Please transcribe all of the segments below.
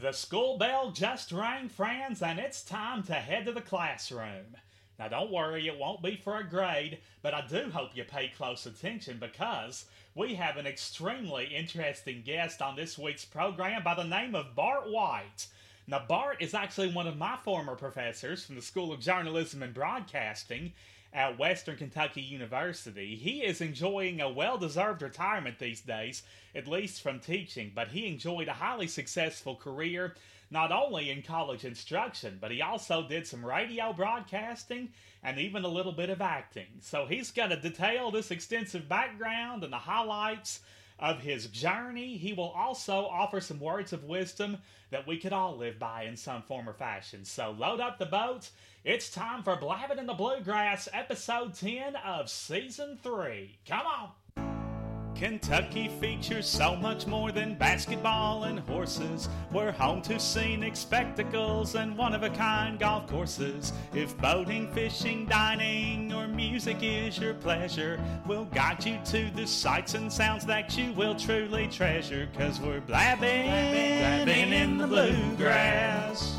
The school bell just rang, friends, and it's time to head to the classroom. Now, don't worry, it won't be for a grade, but I do hope you pay close attention because we have an extremely interesting guest on this week's program by the name of Bart White. Now, Bart is actually one of my former professors from the School of Journalism and Broadcasting at Western Kentucky University. He is enjoying a well deserved retirement these days, at least from teaching, but he enjoyed a highly successful career not only in college instruction, but he also did some radio broadcasting and even a little bit of acting. So he's going to detail this extensive background and the highlights of his journey. He will also offer some words of wisdom that we could all live by in some form or fashion. So load up the boat. It's time for Blabbing in the Bluegrass, episode 10 of season 3. Come on! Kentucky features so much more than basketball and horses. We're home to scenic spectacles and one of a kind golf courses. If boating, fishing, dining, or music is your pleasure, we'll guide you to the sights and sounds that you will truly treasure. Cause we're blabbing, blabbing in the bluegrass.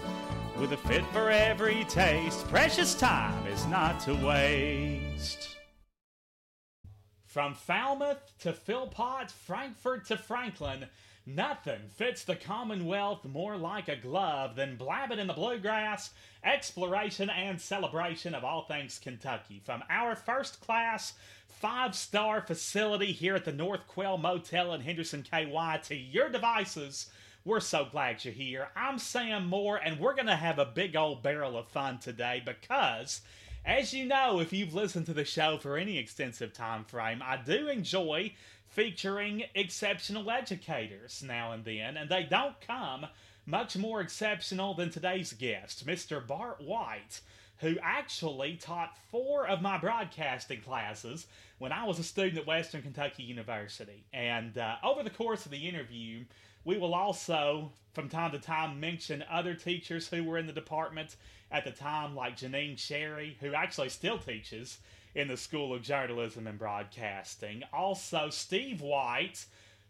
With a fit for every taste, precious time is not to waste. From Falmouth to Philpot, Frankfort to Franklin, Nothing fits the Commonwealth more like a glove than blabbing in the bluegrass, exploration and celebration of all things Kentucky. From our first class, five star facility here at the North Quail Motel in Henderson, KY, to your devices. We're so glad you're here. I'm Sam Moore, and we're going to have a big old barrel of fun today because, as you know, if you've listened to the show for any extensive time frame, I do enjoy featuring exceptional educators now and then, and they don't come much more exceptional than today's guest, Mr. Bart White, who actually taught four of my broadcasting classes when I was a student at Western Kentucky University. And uh, over the course of the interview, we will also, from time to time, mention other teachers who were in the department at the time, like Janine Sherry, who actually still teaches in the School of Journalism and Broadcasting. Also, Steve White,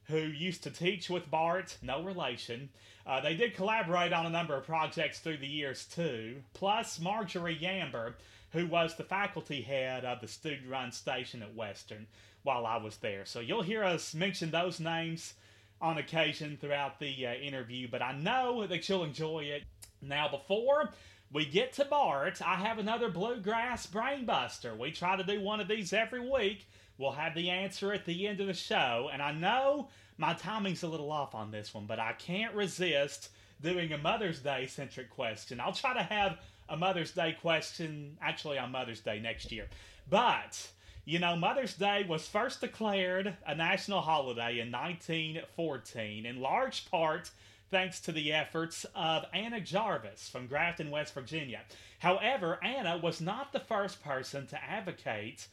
who used to teach with Bart, no relation. Uh, they did collaborate on a number of projects through the years too. Plus, Marjorie Yambor, who was the faculty head of the student run station at Western while I was there. So you'll hear us mention those names on occasion throughout the uh, interview, but I know that you'll enjoy it. Now, before we get to Bart. I have another Bluegrass Brainbuster. We try to do one of these every week. We'll have the answer at the end of the show. And I know my timing's a little off on this one, but I can't resist doing a Mother's Day centric question. I'll try to have a Mother's Day question actually on Mother's Day next year. But, you know, Mother's Day was first declared a national holiday in 1914, in large part thanks to the efforts of Anna Jarvis from Grafton, West Virginia. However, Anna was not the first person to advocate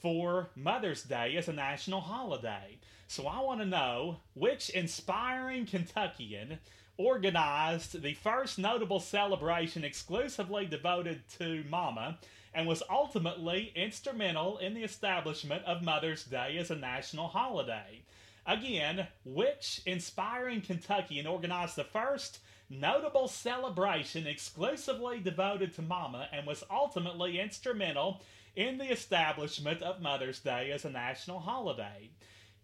for Mother's Day as a national holiday. So I want to know which inspiring Kentuckian organized the first notable celebration exclusively devoted to Mama and was ultimately instrumental in the establishment of Mother's Day as a national holiday. Again, which inspiring Kentuckian organized the first notable celebration exclusively devoted to Mama and was ultimately instrumental in the establishment of Mother's Day as a national holiday?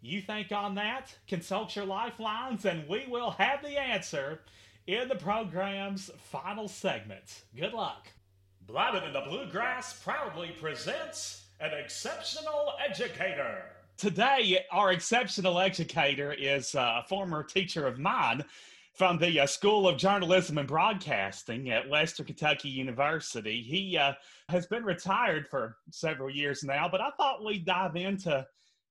You think on that? Consult your lifelines and we will have the answer in the program's final segment. Good luck. Blabbing in the Bluegrass proudly presents an exceptional educator. Today, our exceptional educator is a former teacher of mine from the uh, School of Journalism and Broadcasting at Western Kentucky University. He uh, has been retired for several years now, but I thought we'd dive into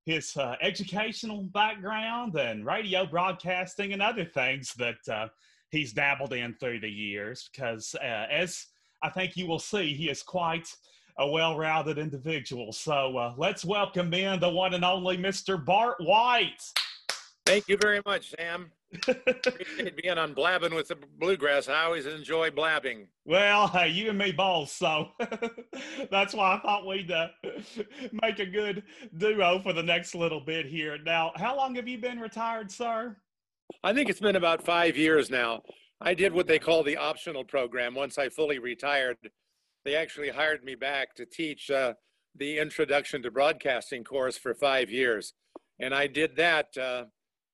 his uh, educational background and radio broadcasting and other things that uh, he's dabbled in through the years. Because uh, as I think you will see he is quite a well-rounded individual. So uh, let's welcome in the one and only Mr. Bart White. Thank you very much, Sam. Appreciate being on Blabbing with the Bluegrass. I always enjoy blabbing. Well, hey, you and me both, so that's why I thought we'd uh, make a good duo for the next little bit here. Now, how long have you been retired, sir? I think it's been about five years now. I did what they call the optional program. Once I fully retired, they actually hired me back to teach uh, the Introduction to Broadcasting course for five years. And I did that uh,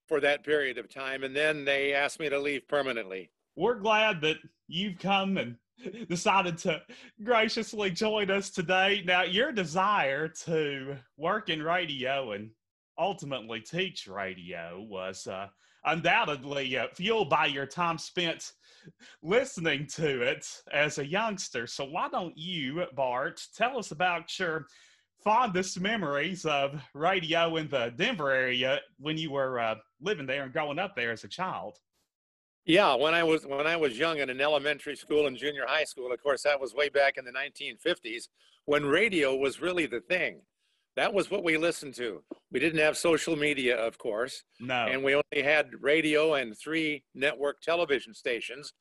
for that period of time. And then they asked me to leave permanently. We're glad that you've come and decided to graciously join us today. Now, your desire to work in radio and ultimately teach radio was uh, undoubtedly uh, fueled by your time spent listening to it as a youngster. So, why don't you, Bart, tell us about your fondest memories of radio in the Denver area when you were uh, living there and growing up there as a child? Yeah, when I was when I was young and in elementary school and junior high school, of course, that was way back in the 1950s when radio was really the thing. That was what we listened to. We didn't have social media, of course. No. And we only had radio and three network television stations.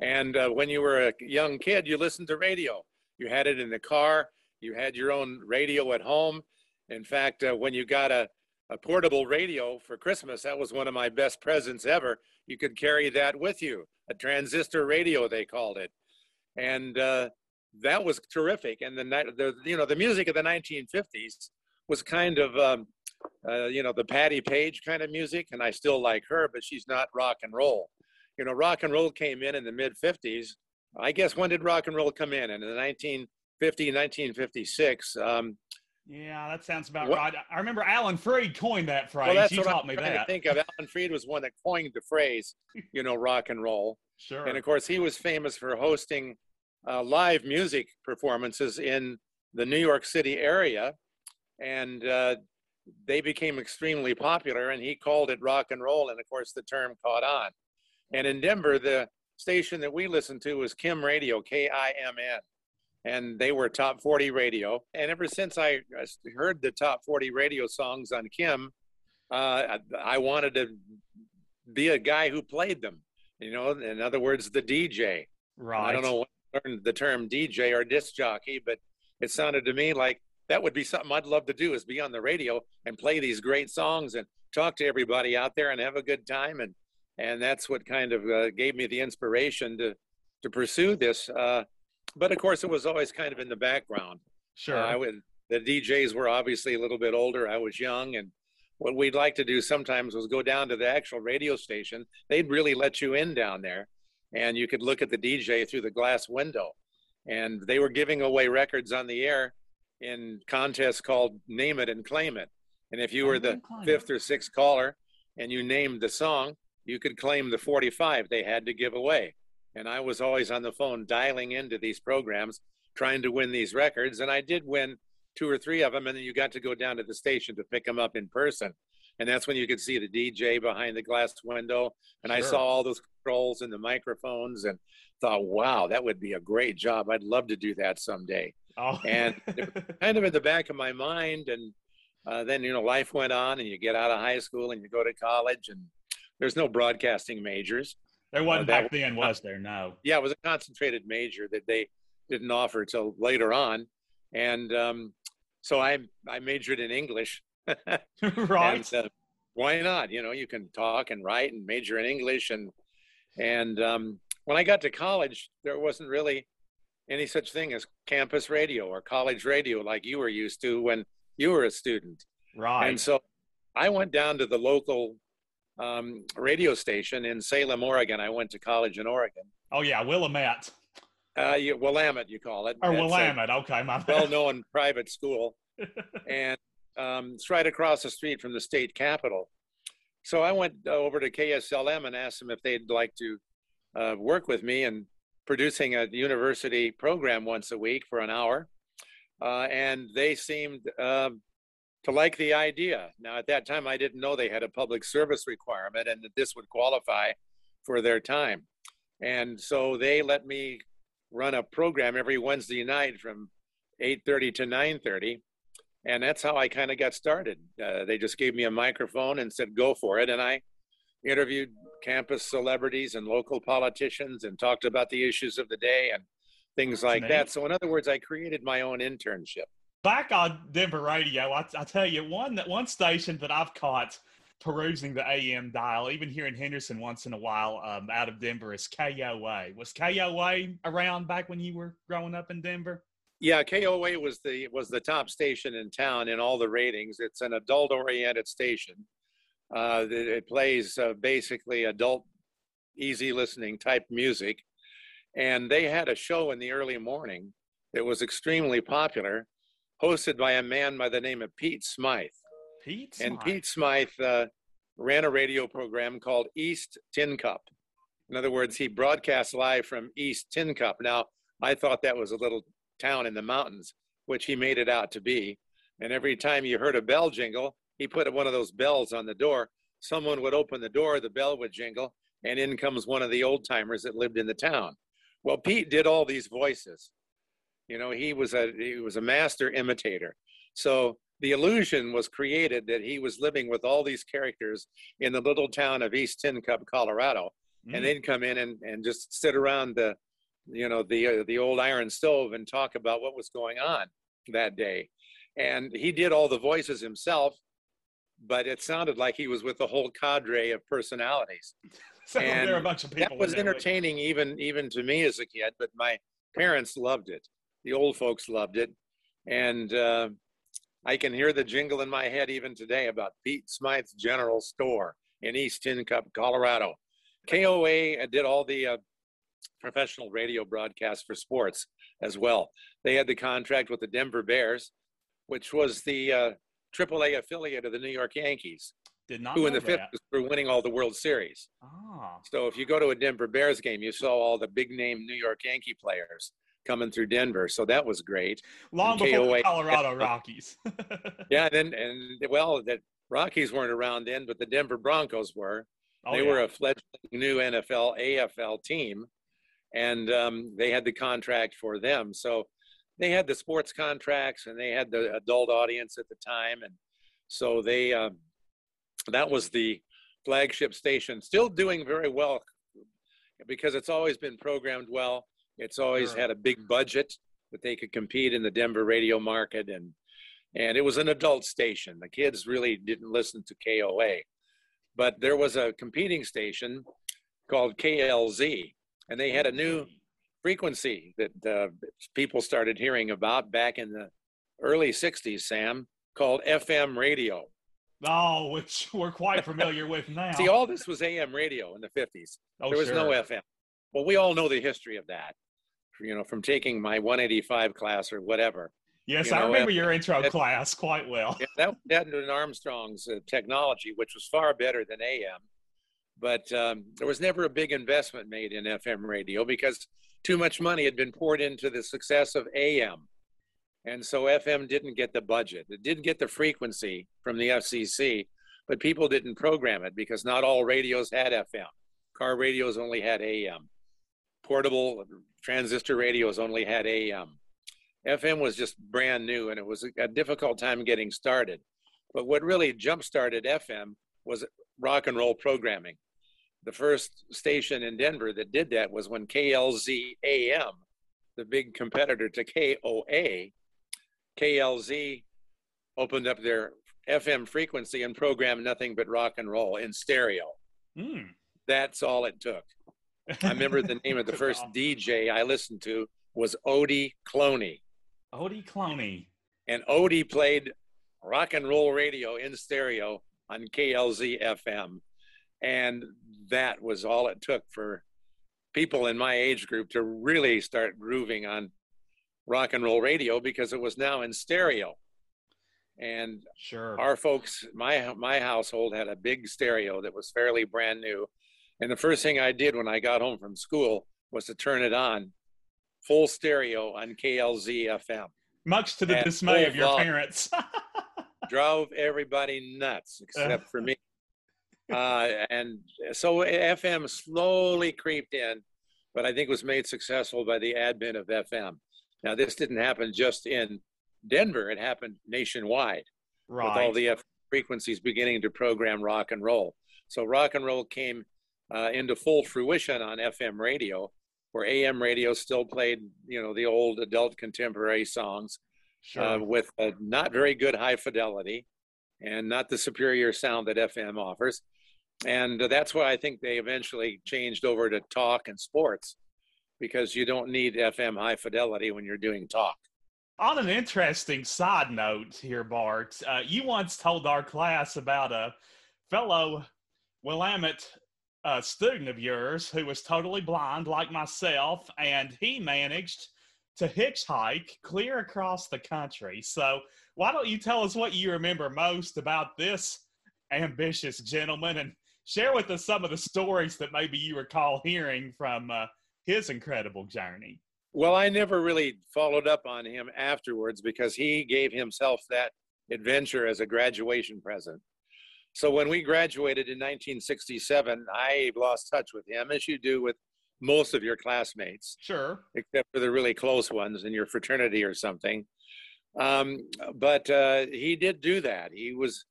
And uh, when you were a young kid, you listened to radio. You had it in the car. You had your own radio at home. In fact, uh, when you got a, a portable radio for Christmas, that was one of my best presents ever. You could carry that with you, a transistor radio, they called it. And uh, that was terrific. And the, the you know the music of the 1950s was kind of um, uh, you know the Patti Page kind of music, and I still like her, but she's not rock and roll. You know, rock and roll came in in the mid 50s. I guess when did rock and roll come in? In the 1950, 1956. Um, yeah, that sounds about what, right. I remember Alan Freed coined that phrase. Well, you taught I'm me that. I think of Alan Freed was one that coined the phrase, you know, rock and roll. Sure. And of course, he was famous for hosting uh, live music performances in the New York City area, and uh, they became extremely popular. And he called it rock and roll, and of course, the term caught on. And in Denver, the station that we listened to was Kim Radio, K-I-M-N, and they were top 40 radio. And ever since I heard the top 40 radio songs on Kim, uh, I wanted to be a guy who played them. You know, in other words, the DJ. Right. I don't know learned the term DJ or disc jockey, but it sounded to me like that would be something I'd love to do is be on the radio and play these great songs and talk to everybody out there and have a good time. And, and that's what kind of uh, gave me the inspiration to, to pursue this. Uh, but of course it was always kind of in the background. Sure. Uh, I would, the DJs were obviously a little bit older. I was young and what we'd like to do sometimes was go down to the actual radio station. They'd really let you in down there and you could look at the DJ through the glass window. And they were giving away records on the air in contests called Name It and Claim It. And if you were the fifth or sixth caller and you named the song, you could claim the 45 they had to give away. And I was always on the phone dialing into these programs, trying to win these records. And I did win two or three of them. And then you got to go down to the station to pick them up in person and that's when you could see the DJ behind the glass window. And sure. I saw all those controls and the microphones, and thought, wow, that would be a great job. I'd love to do that someday. Oh. and kind of in the back of my mind, and uh, then you know life went on, and you get out of high school and you go to college, and there's no broadcasting majors. There wasn't uh, back then, was there? No. Yeah, it was a concentrated major that they didn't offer till later on, and um, so I I majored in English right. And, uh, why not? You know, you can talk and write and major in English. And and um, when I got to college, there wasn't really any such thing as campus radio or college radio like you were used to when you were a student. Right. And so I went down to the local um, radio station in Salem, Oregon. I went to college in Oregon. Oh yeah, Willamette. Uh, you, Willamette, you call it. Or Willamette. Okay, my well-known private school. and um, it's right across the street from the state capitol. So I went over to KSLM and asked them if they'd like to uh, work with me in producing a university program once a week for an hour. Uh, and they seemed uh, to like the idea. Now, at that time, I didn't know they had a public service requirement and that this would qualify for their time. And so they let me run a program every Wednesday night from 8:30 to 9:30, and that's how I kind of got started. Uh, they just gave me a microphone and said, "Go for it," and I interviewed campus celebrities and local politicians and talked about the issues of the day and things like that. So, in other words, I created my own internship. Back on Denver radio, I, I tell you one that one station that I've caught perusing the AM dial, even here in Henderson once in a while, um, out of Denver, is KOA. Was KOA around back when you were growing up in Denver? Yeah, KOA was the was the top station in town in all the ratings. It's an adult-oriented station. Uh, it plays uh, basically adult, easy listening type music, and they had a show in the early morning that was extremely popular, hosted by a man by the name of Pete Smythe. Pete and Pete Smythe uh, ran a radio program called East Tin Cup. In other words, he broadcast live from East Tin Cup. Now, I thought that was a little town in the mountains, which he made it out to be. And every time you heard a bell jingle, he put one of those bells on the door. Someone would open the door, the bell would jingle, and in comes one of the old timers that lived in the town. Well, Pete did all these voices. You know, he was a he was a master imitator. So the illusion was created that he was living with all these characters in the little town of East Tin Cup, Colorado, mm. and they'd come in and, and just sit around the you know the uh, the old iron stove and talk about what was going on that day. And he did all the voices himself but it sounded like he was with a whole cadre of personalities. So and there are a bunch of people that was entertaining even even to me as a kid but my parents loved it. The old folks loved it. And uh, i can hear the jingle in my head even today about pete smythe's general store in east tin cup colorado. Koa did all the uh, professional radio broadcast for sports as well. They had the contract with the Denver Bears, which was the uh, AAA affiliate of the New York Yankees. Did not who in the that. 50s were winning all the World Series. Oh. So if you go to a Denver Bears game, you saw all the big name New York Yankee players coming through Denver. So that was great. Long and before KOA, the Colorado Rockies. yeah, then and well, the Rockies weren't around then, but the Denver Broncos were. Oh, they yeah. were a fledgling new NFL AFL team and um, they had the contract for them. So they had the sports contracts and they had the adult audience at the time, and so they um, that was the flagship station, still doing very well because it's always been programmed well. It's always sure. had a big budget that they could compete in the Denver radio market, and and it was an adult station. The kids really didn't listen to KOA, but there was a competing station called KLZ, and they had a new frequency that uh, people started hearing about back in the early 60s sam called fm radio. Oh which we're quite familiar with now. See all this was am radio in the 50s oh, there was sure. no fm well we all know the history of that you know from taking my 185 class or whatever yes you i know, remember your intro that, class quite well. Yeah, that, that and armstrong's uh, technology which was far better than am but um, there was never a big investment made in FM radio because too much money had been poured into the success of AM. And so FM didn't get the budget. It didn't get the frequency from the FCC, but people didn't program it because not all radios had FM. Car radios only had AM. Portable transistor radios only had AM. FM was just brand new and it was a difficult time getting started. But what really jump started FM was rock and roll programming the first station in Denver that did that was when KLZ AM, the big competitor to KOA, KLZ opened up their FM frequency and programmed nothing but rock and roll in stereo. Mm. That's all it took. I remember the name of the first DJ I listened to was Odie Cloney. Odie Cloney. And Odie played rock and roll radio in stereo on KLZ FM. And that was all it took for people in my age group to really start grooving on rock and roll radio because it was now in stereo. And sure, our folks, my my household had a big stereo that was fairly brand new. And the first thing I did when I got home from school was to turn it on, full stereo on KLZ FM. Much to the dismay of your parents. drove everybody nuts except for me uh, and so FM slowly creeped in but I think was made successful by the advent of FM. Now, this didn't happen just in Denver, it happened nationwide Right. with all the F frequencies beginning to program rock and roll. So, rock and roll came uh, into full fruition on FM radio, where AM radio still played, you know, the old adult contemporary songs sure. uh, with a not very good high fidelity and not the superior sound that FM offers. And that's why I think they eventually changed over to talk and sports because you don't need FM high fidelity when you're doing talk. On an interesting side note here, Bart, uh, you once told our class about a fellow Willamette uh, student of yours who was totally blind, like myself, and he managed to hitchhike clear across the country. So, why don't you tell us what you remember most about this ambitious gentleman and share with us some of the stories that maybe you recall hearing from uh, his incredible journey? Well, I never really followed up on him afterwards because he gave himself that adventure as a graduation present. So when we graduated in 1967, I lost touch with him, as you do with most of your classmates, Sure. except for the really close ones in your fraternity or something. Um, but uh, he did do that. He was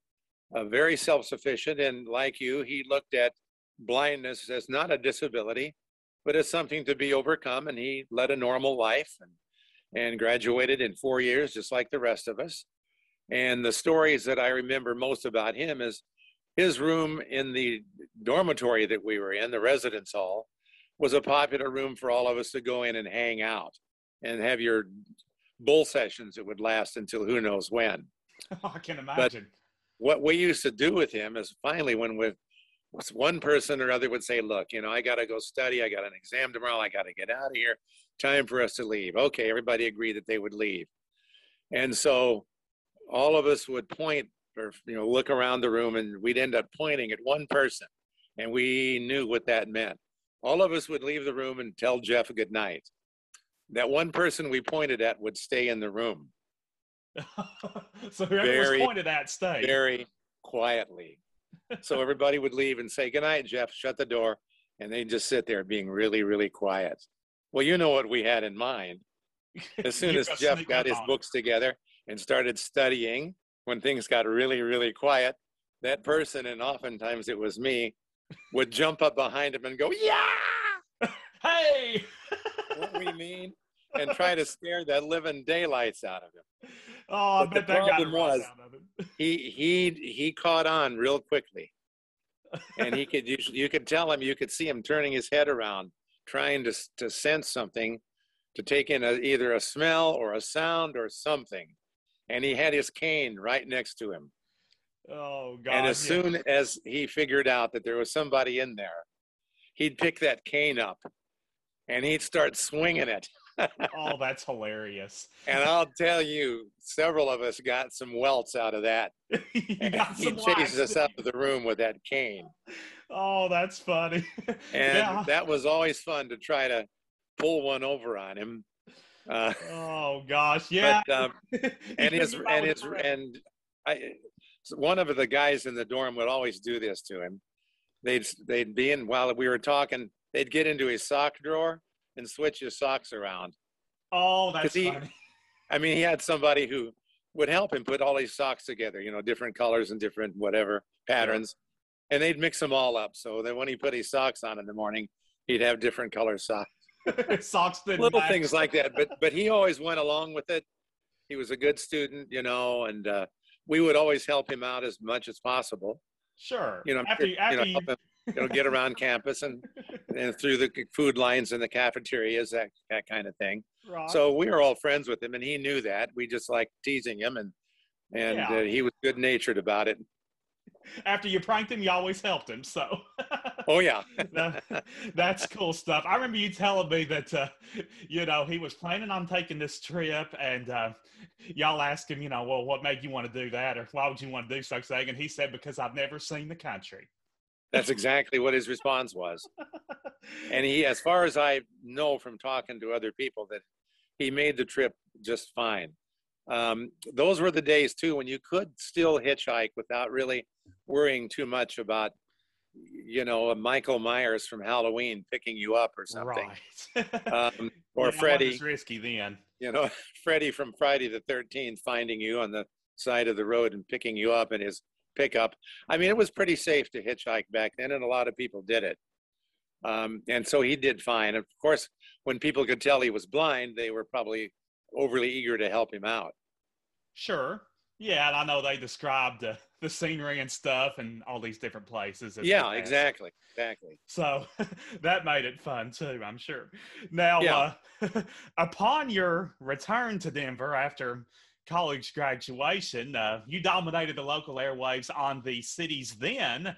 uh, very self sufficient. And like you, he looked at blindness as not a disability, but as something to be overcome. And he led a normal life and, and graduated in four years, just like the rest of us. And the stories that I remember most about him is his room in the dormitory that we were in, the residence hall, was a popular room for all of us to go in and hang out and have your bull sessions that would last until who knows when. I can imagine. What we used to do with him is finally when with one person or other would say, look, you know, I got to go study. I got an exam tomorrow. I got to get out of here. Time for us to leave. Okay. Everybody agreed that they would leave. And so all of us would point or, you know, look around the room and we'd end up pointing at one person. And we knew what that meant. All of us would leave the room and tell Jeff good night. That one person we pointed at would stay in the room so whoever Very, was pointed at stayed. very quietly. So everybody would leave and say, Good night, Jeff, shut the door. And they'd just sit there being really, really quiet. Well, you know what we had in mind. As soon as Jeff got his on books together and started studying, when things got really, really quiet, that person, and oftentimes it was me, would jump up behind him and go, Yeah, Hey! what we mean, and try to scare the living daylights out of him. Oh, I But bet the that got a problem was- out of it. he he he caught on real quickly and he could you, you could tell him you could see him turning his head around trying to to sense something to take in a, either a smell or a sound or something and he had his cane right next to him Oh God! and as yeah. soon as he figured out that there was somebody in there he'd pick that cane up and he'd start swinging it oh, that's hilarious. and i'll tell you several of us got some welts out of that you got he some chased us out of the room with that cane Oh, that's funny. and yeah. that was always fun to try to pull one over on him. Uh, Oh gosh, yeah. but, um, and his and his that. and I, one of the guys in the dorm would always do this to him. They'd they'd be in while we were talking. They'd get into his sock drawer and switch his socks around. Oh, that's he- funny. I mean, he had somebody who would help him put all these socks together. You know, different colors and different whatever patterns, and they'd mix them all up. So that when he put his socks on in the morning, he'd have different color socks. Socks little match. things like that but but he always went along with it he was a good student you know and uh, we would always help him out as much as possible Sure. you know after you after you, him, you know get around campus and and through the food lines and the cafeterias that that kind of thing right. so we were all friends with him and he knew that we just liked teasing him and and Yeah. uh, he was good natured about it after you pranked him, you always helped him. So. oh yeah that's cool stuff. I remember you telling me that, uh, you know, he was planning on taking this trip, and uh, y'all asked him, you know, well, what made you want to do that, or why would you want to do such thing? And he said, because I've never seen the country. That's exactly what his response was and he as far as i know from talking to other people that he made the trip just fine um, those were the days too when you could still hitchhike without really worrying too much about you know, a Michael Myers from Halloween picking you up or something, Right. um, or Yeah, Freddy, It was risky then. you know, Freddy from Friday the Thirteenth finding you on the side of the road and picking you up in his pickup. I mean, it was pretty safe to hitchhike back then, and a lot of people did it. Um, and so he did fine. Of course, when people could tell he was blind, they were probably overly eager to help him out. Sure. Yeah, and I know they described the, the scenery and stuff and all these different places. as Yeah, exactly, exactly. So that made it fun too, I'm sure. Now, Yeah. uh, upon your return to Denver after college graduation, uh, you dominated the local airwaves on the city's then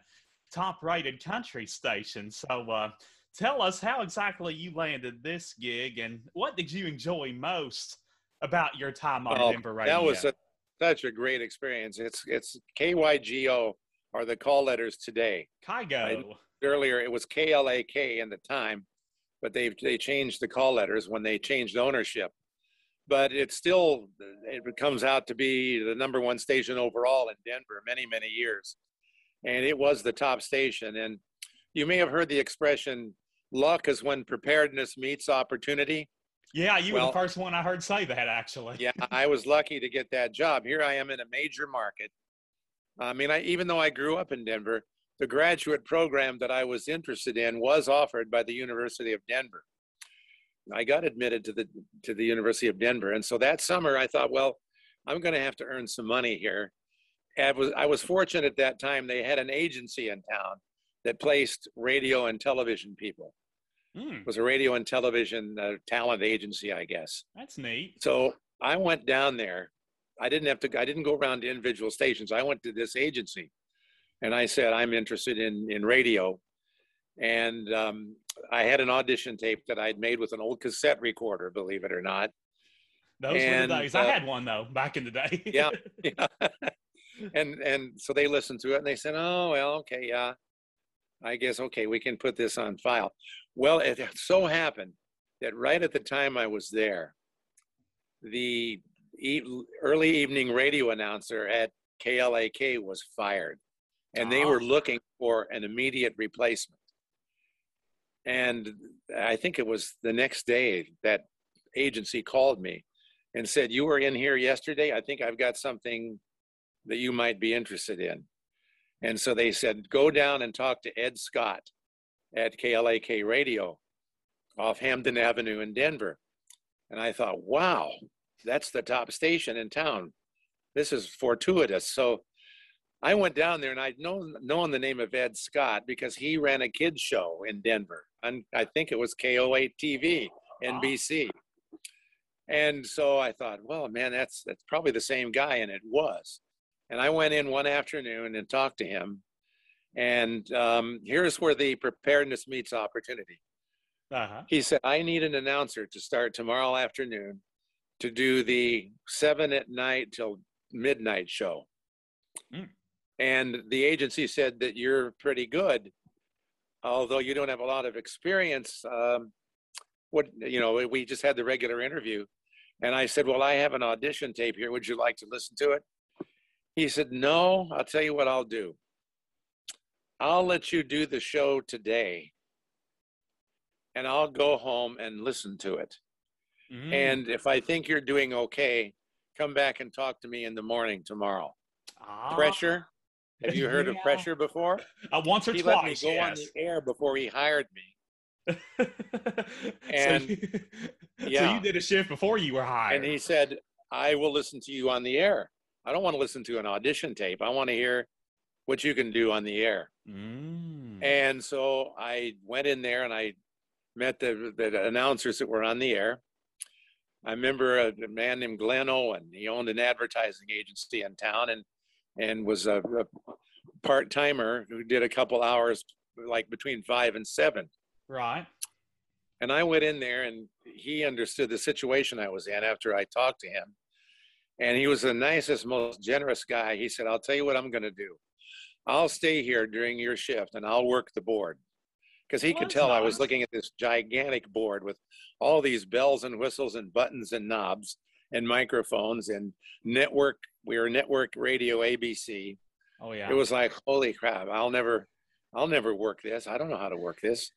top rated country station. So uh, tell us how exactly you landed this gig and what did you enjoy most about your time on Well, Denver radio? That was a, such a great experience. It's it's KYGO are the call letters today. Kygo. Earlier it was KLAK in the time, but they they changed the call letters when they changed ownership. But it still it comes out to be the number one station overall in Denver many many years, and it was the top station. And you may have heard the expression "luck is when preparedness meets opportunity." Yeah, you were the first one I heard say that actually. yeah, I was lucky to get that job. Here I am in a major market. I mean, I, even though I grew up in Denver, the graduate program that I was interested in was offered by the University of Denver. I got admitted to the to the University of Denver, and so that summer I thought, well, I'm going to have to earn some money here. And I was I was fortunate at that time they had an agency in town that placed radio and television people. Hmm, It was a radio and television uh, talent agency, I guess. that's neat. So I went down there. I didn't have to. I didn't go around to individual stations. I went to this agency, and I said I'm interested in in radio, and um, I had an audition tape that I'd made with an old cassette recorder. Believe it or not. Those And, were the days. I uh, had one though back in the day. Yeah. Yeah. and and so they listened to it and they said, "Oh well, okay, yeah, I guess okay, we can put this on file." Well, it so happened that right at the time I was there, the e- early evening radio announcer at KLAK was fired, and they were Ah. looking for an immediate replacement. And I think it was the next day that agency called me and said, You were in here yesterday. I think I've got something that you might be interested in. And so they said, Go down and talk to Ed Scott at KLAK Radio off Hampden Avenue in Denver. And I thought, Wow, that's the top station in town. This is fortuitous. So I went down there and I'd known, known the name of Ed Scott because he ran a kids show in Denver. And I think it was KOA TV, NBC. And so I thought, well, man, that's that's probably the same guy, and it was. And I went in one afternoon and talked to him. And um, here's where the preparedness meets opportunity. Uh-huh. He said, I need an announcer to start tomorrow afternoon to do the seven at night till midnight show. Mm. And the agency said that you're pretty good, although you don't have a lot of experience. Um, what you know, we just had the regular interview, and I said, "Well, I have an audition tape here. Would you like to listen to it?" He said, "No. I'll tell you what I'll do. I'll let you do the show today, and I'll go home and listen to it. Mm. And if I think you're doing okay, come back and talk to me in the morning tomorrow." Ah. Pressure. Have you heard of pressure before? Uh, once or He twice. let me go on the air before he hired me. so, And- you, so Yeah. you did a shift before you were hired. And he said, I will listen to you on the air. I don't want to listen to an audition tape. I want to hear what you can do on the air. Mm. And so I went in there and I met the, the announcers that were on the air. I remember a, a man named Glenn Owen. He owned an advertising agency in town and and was a, a part timer who did a couple hours, like between five and seven. right. And I went in there and he understood the situation I was in after I talked to him. And he was the nicest, most generous guy. He said, I'll tell you what I'm going to do. I'll stay here during your shift and I'll work the board. Because he could tell I was looking at this gigantic board with all these bells and whistles and buttons and knobs and microphones and network. We were network radio ABC. Oh yeah. It was like, holy crap, I'll never, I'll never work this. I don't know how to work this.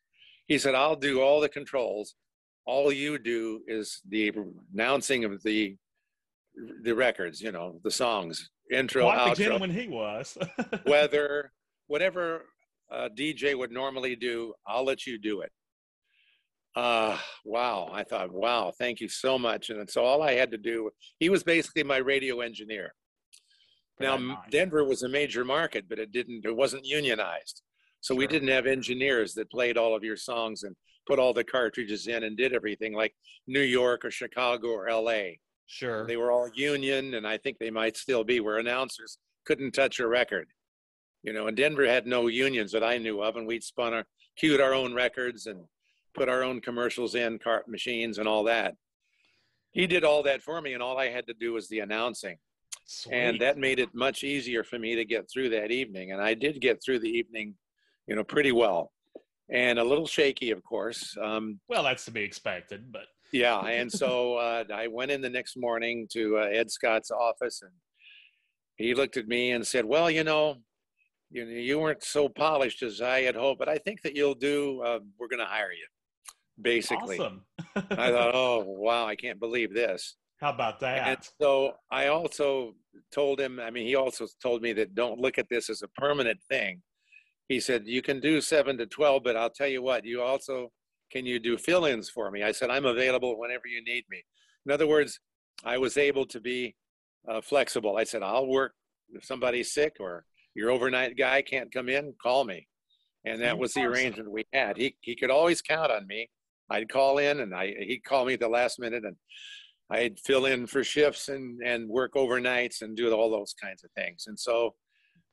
He said, I'll do all the controls. All you do is the announcing of the the records, you know, the songs, intro, Quite outro, the gentleman he was. weather, whatever uh, a DJ would normally do, I'll let you do it. Uh, wow. I thought, wow, thank you so much. And so all I had to do, he was basically my radio engineer. Now, Denver was a major market, but it didn't, it wasn't unionized. So we didn't have engineers that played all of your songs and put all the cartridges in and did everything like New York or Chicago or LA. Sure. They were all union, and I think they might still be, where announcers couldn't touch a record. You know, and Denver had no unions that I knew of, and we'd spun our, cued our own records and put our own commercials in, cart machines and all that. He did all that for me, and all I had to do was the announcing. And that made it much easier for me to get through that evening. And I did get through the evening, you know, pretty well. And a little shaky, of course. Um, well, that's to be expected, but yeah, and so uh, I went in the next morning to uh, Ed Scott's office, and he looked at me and said, "Well, you know, you you weren't so polished as I had hoped, but I think that you'll do. Uh, we're going to hire you." Basically, awesome. I thought, "Oh, wow, I can't believe this." How about that? And so I also told him. I mean, he also told me that don't look at this as a permanent thing. He said, "You can do seven to twelve, but I'll tell you what. You also can you do fill-ins for me?" I said, "I'm available whenever you need me." In other words, I was able to be uh, flexible. I said, "I'll work if somebody's sick or your overnight guy can't come in. Call me." And that was the arrangement we had. He he could always count on me. I'd call in, and I he'd call me at the last minute, and I'd fill in for shifts and and work overnights and do all those kinds of things. And so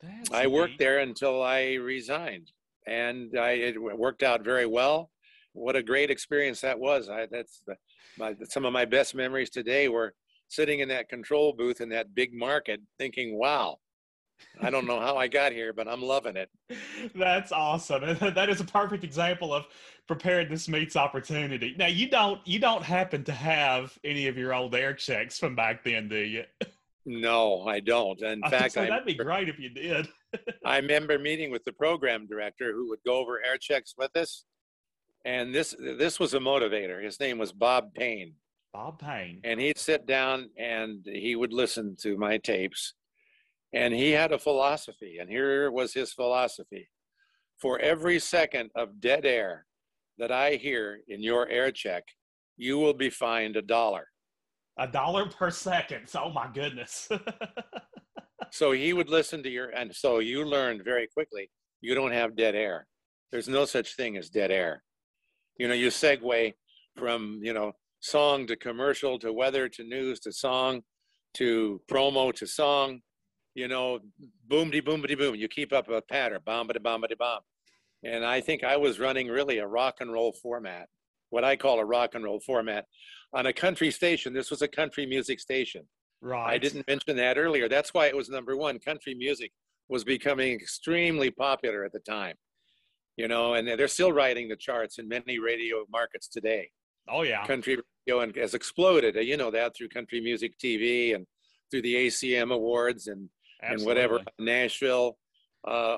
That's I worked neat. there until I resigned, and I it worked out very well. What a great experience that was! I that's the, my some of my best memories today were sitting in that control booth in that big market, thinking, "Wow, I don't know how I got here, but I'm loving it." That's awesome. And that is a perfect example of preparedness meets opportunity. Now you don't you don't happen to have any of your old air checks from back then, do you? No, I don't. In I fact, say, that'd be great if you did. I remember meeting with the program director who would go over air checks with us. And this this was a motivator. His name was Bob Payne. Bob Payne. And he'd sit down and he would listen to my tapes. And he had a philosophy, and here was his philosophy. For every second of dead air that I hear in your air check, you will be fined a dollar. A dollar per second. Oh my goodness. So he would listen to your, and so you learned very quickly you don't have dead air. There's no such thing as dead air. You know, you segue from, you know, song to commercial to weather to news to song to promo to song, you know, boom-de boom-de boom. You keep up a pattern, bomb-de bomb-de bomb. And I think I was running really a rock and roll format, what I call a rock and roll format. On a country station, this was a country music station. right. I didn't mention that earlier. That's why it was number one. Country music was becoming extremely popular at the time, you know, and they're still riding the charts in many radio markets today. Oh yeah. Country radio and has exploded, you know, that through country music TV and through the ACM awards and, and whatever, Nashville. Uh,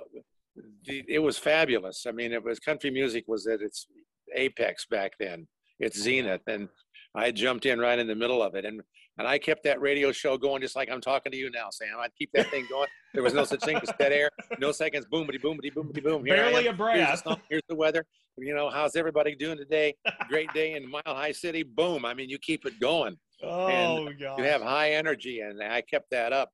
it was fabulous. I mean, it was country music was at its apex back then, its zenith. And I jumped in right in the middle of it. And and I kept that radio show going just like I'm talking to you now, Sam. I'd keep that thing going. There was no such thing as dead air. No seconds. Boomity, boomity, boomity, boom. Here Barely a Here's the, breath. here's the weather. You know, how's everybody doing today? Great day in Mile High City. Boom. I mean, you keep it going. Oh god. You have high energy, and I kept that up,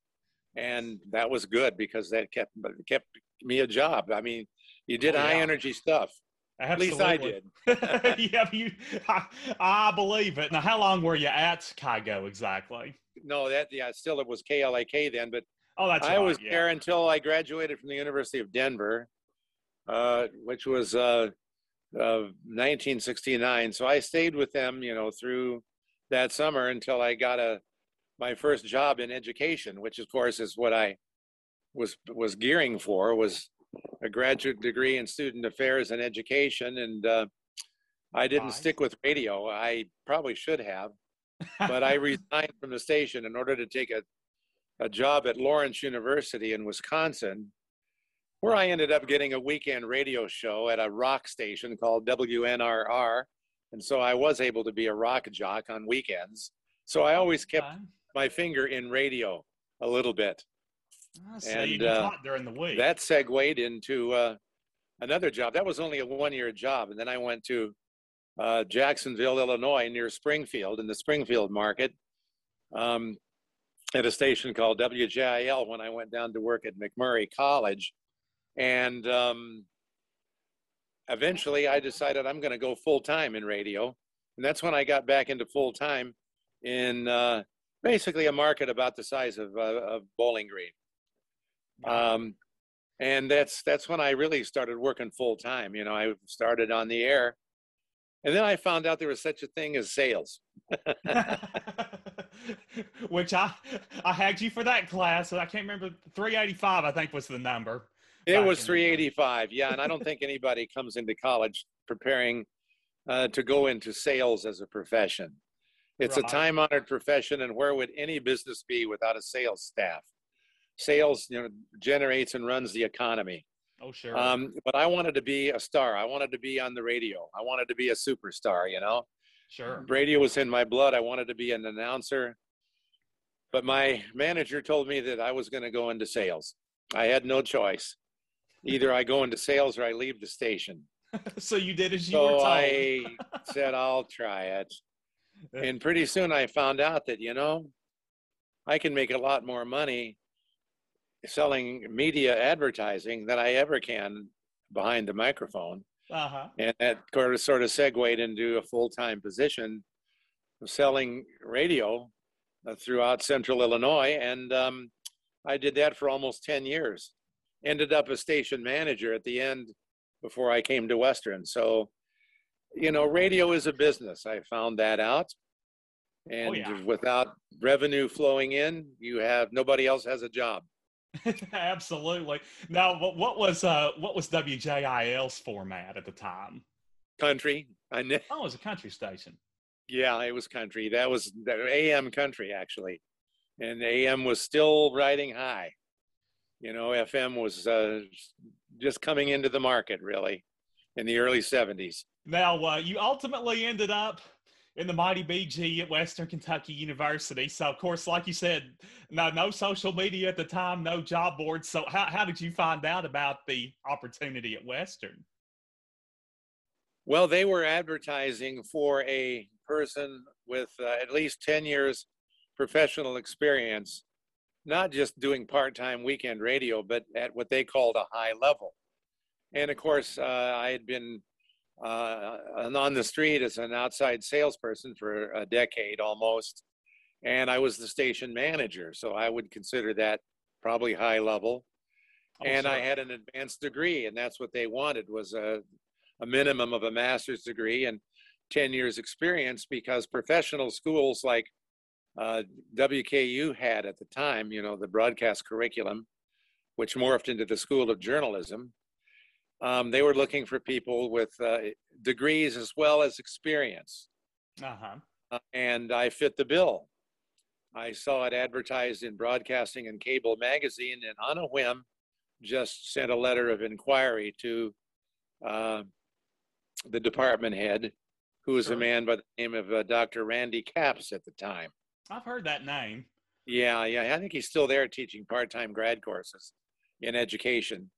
and that was good because that kept kept me a job. I mean, you did Oh, high energy stuff. At least I did. yeah, you, I, I believe it. Now, how long were you at Kygo exactly? No, that yeah, still it was KLAK then, but Oh, that's I right. was yeah. there until I graduated from the University of Denver, uh, which was uh, uh, 1969. So I stayed with them, you know, through that summer until I got a my first job in education, which of course is what I was was gearing for was a graduate degree in student affairs and education, and uh, I didn't Nice. stick with radio. I probably should have, but I resigned from the station in order to take a, a job at Lawrence University in Wisconsin. where I ended up getting a weekend radio show at a rock station called WNRR. And so I was able to be a rock jock on weekends. So I always kept. My finger in radio a little bit. I see. And, uh, during the week. That segued into uh, another job. That was only a one year job. And then I went to uh, Jacksonville, Illinois, near Springfield, in the Springfield market, um, at a station called WJIL when I went down to work at MacMurray College. And um, eventually I decided I'm going to go full time in radio. And that's when I got back into full time in uh, basically a market about the size of, uh, of Bowling Green. Um, and that's that's when I really started working full time. You know, I started on the air, and then I found out there was such a thing as sales. Which I I had you for that class. I can't remember 385. I think was the number. It was the day. 385, yeah, and I don't think anybody comes into college preparing uh, to go into sales as a profession. It's a time-honored profession, and where would any business be without a sales staff? Sales, you know, generates and runs the economy. Oh sure. Um, but I wanted to be a star. I wanted to be on the radio. I wanted to be a superstar. You know. sure. radio was in my blood. I wanted to be an announcer. But my manager told me that I was going to go into sales. I had no choice. Either I go into sales or I leave the station. so you did as you were So told. I said, I'll try it. And pretty soon I found out that, you know, I can make a lot more money selling media advertising than I ever can behind the microphone. Uh-huh. and that sort of sort of segued into a full-time position of selling radio uh, throughout central illinois. And um, i did that for almost 10 years. Ended up a station manager at the end before i came to western. So you know radio is a business i found that out and yeah. without revenue flowing in you have nobody else has a job Absolutely. Now, what, what was uh what was WJIL's format at the time? country i kn- Oh, it was a country station. Yeah, it was country. That was AM country actually, and AM was still riding high. You know, FM was uh, just coming into the market really in the early '70s. Now, uh, you ultimately ended up in the mighty BG at Western Kentucky University. So, of course, like you said, no no social media at the time, no job boards. So, how how did you find out about the opportunity at Western? Well, they were advertising for a person with uh, at least 10 years professional experience, not just doing part-time weekend radio, but at what they called a high level. And of course, uh, I had been uh, on the street as an outside salesperson for a decade almost, and I was the station manager, so I would consider that probably high level. Oh, and I had an advanced degree, and that's what they wanted was a, a minimum of a master's degree and 10 years experience because professional schools like uh, WKU had at the time, you know, the broadcast curriculum, which morphed into the School of Journalism. Um, they were looking for people with uh, degrees as well as experience. Uh-huh. Uh, and I fit the bill. I saw it advertised in Broadcasting and Cable magazine, and on a whim, just sent a letter of inquiry to uh, the department head, who was Sure. a man by the name of uh, Dr. Randy Capps at the time. I've heard that name. Yeah, yeah, I think he's still there teaching part-time grad courses in education.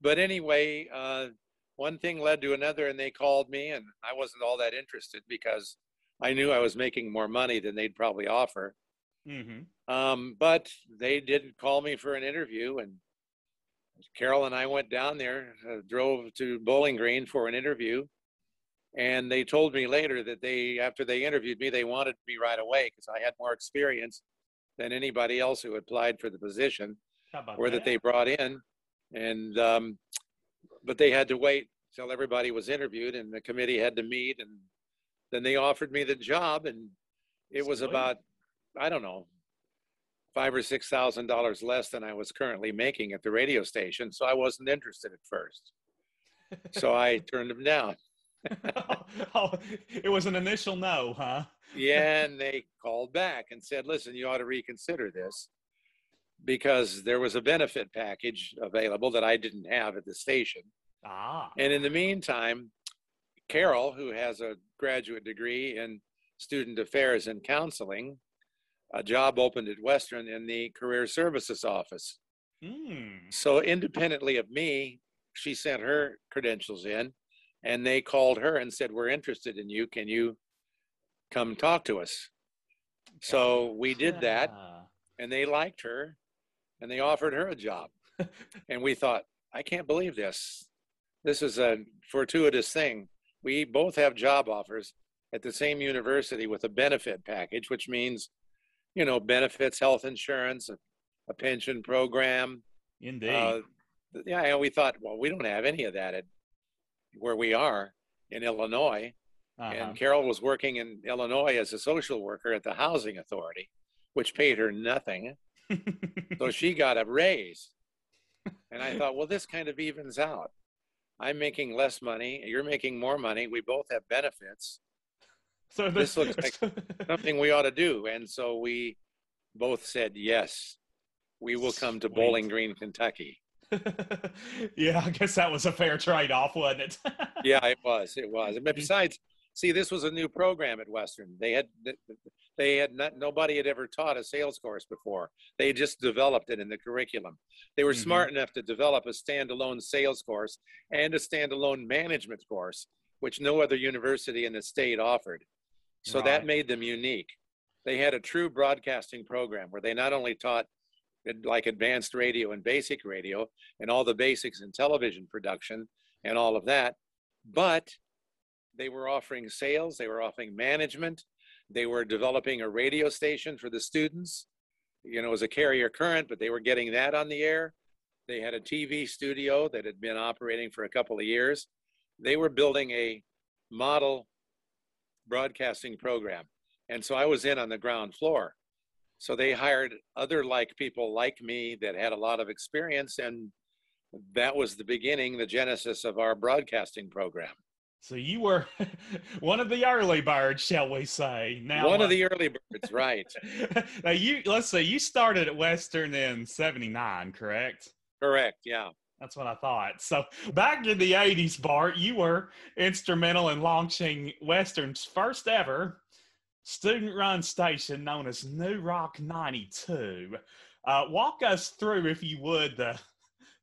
But anyway, uh, one thing led to another, and they called me, and I wasn't all that interested because I knew I was making more money than they'd probably offer. Mm-hmm. Um, but they did call me for an interview, and Carol and I went down there, uh, drove to Bowling Green for an interview, and they told me later that they, after they interviewed me, they wanted me right away because I had more experience than anybody else who applied for the position or that they brought in, and um, but they had to wait till everybody was interviewed and the committee had to meet, and then they offered me the job, and it was about I don't know five or six thousand dollars less than I was currently making at the radio station, so I wasn't interested at first. So I turned them down. oh, it was an initial no, huh? Yeah, and they called back and said, "Listen, you ought to reconsider this." Because there was a benefit package available that I didn't have at the station. Ah. And in the meantime, Carol, who has a graduate degree in student affairs and counseling, a job opened at Western in the career services office. Mm. So, independently of me, she sent her credentials in and they called her and said, We're interested in you. Can you come talk to us? So, we did that and they liked her and they offered her a job. and we thought, I can't believe this. This is a fortuitous thing. We both have job offers at the same university with a benefit package, which means, you know, benefits, health insurance, a, a pension program. Indeed. Uh, yeah, and we thought, well, we don't have any of that at where we are in Illinois. uh-huh. And Carol was working in Illinois as a social worker at the housing authority, which paid her nothing. So she got a raise. And I thought, well, this kind of evens out. I'm making less money. You're making more money. We both have benefits. so this looks like Something we ought to do. And so we both said, yes, we will come to Sweet. Bowling Green, Kentucky. yeah, I guess that was a fair trade off, wasn't it? Yeah, it was. It was. But mm-hmm. besides, see, this was a new program at Western. They had, they had not, nobody had ever taught a sales course before. They just developed it in the curriculum. They were Mhm. smart enough to develop a standalone sales course and a standalone management course, which no other university in the state offered. So that made them unique. They had a true broadcasting program where they not only taught like advanced radio and basic radio and all the basics in television production and all of that, but they were offering sales, they were offering management, they were developing a radio station for the students. You know, it was a carrier current, but they were getting that on the air. They had a TV studio that had been operating for a couple of years. They were building a model broadcasting program. And so I was in on the ground floor. So they hired other like people like me that had a lot of experience and that was the beginning, the genesis of our broadcasting program. So you were one of the early birds, shall we say? Now, One of the early birds, right? now you let's see, you started at Western in '79, correct? Correct. Yeah. That's what I thought. So back in the 80s, Bart, you were instrumental in launching Western's first ever student run station known as New Rock 92. Uh, walk us through, if you would, the,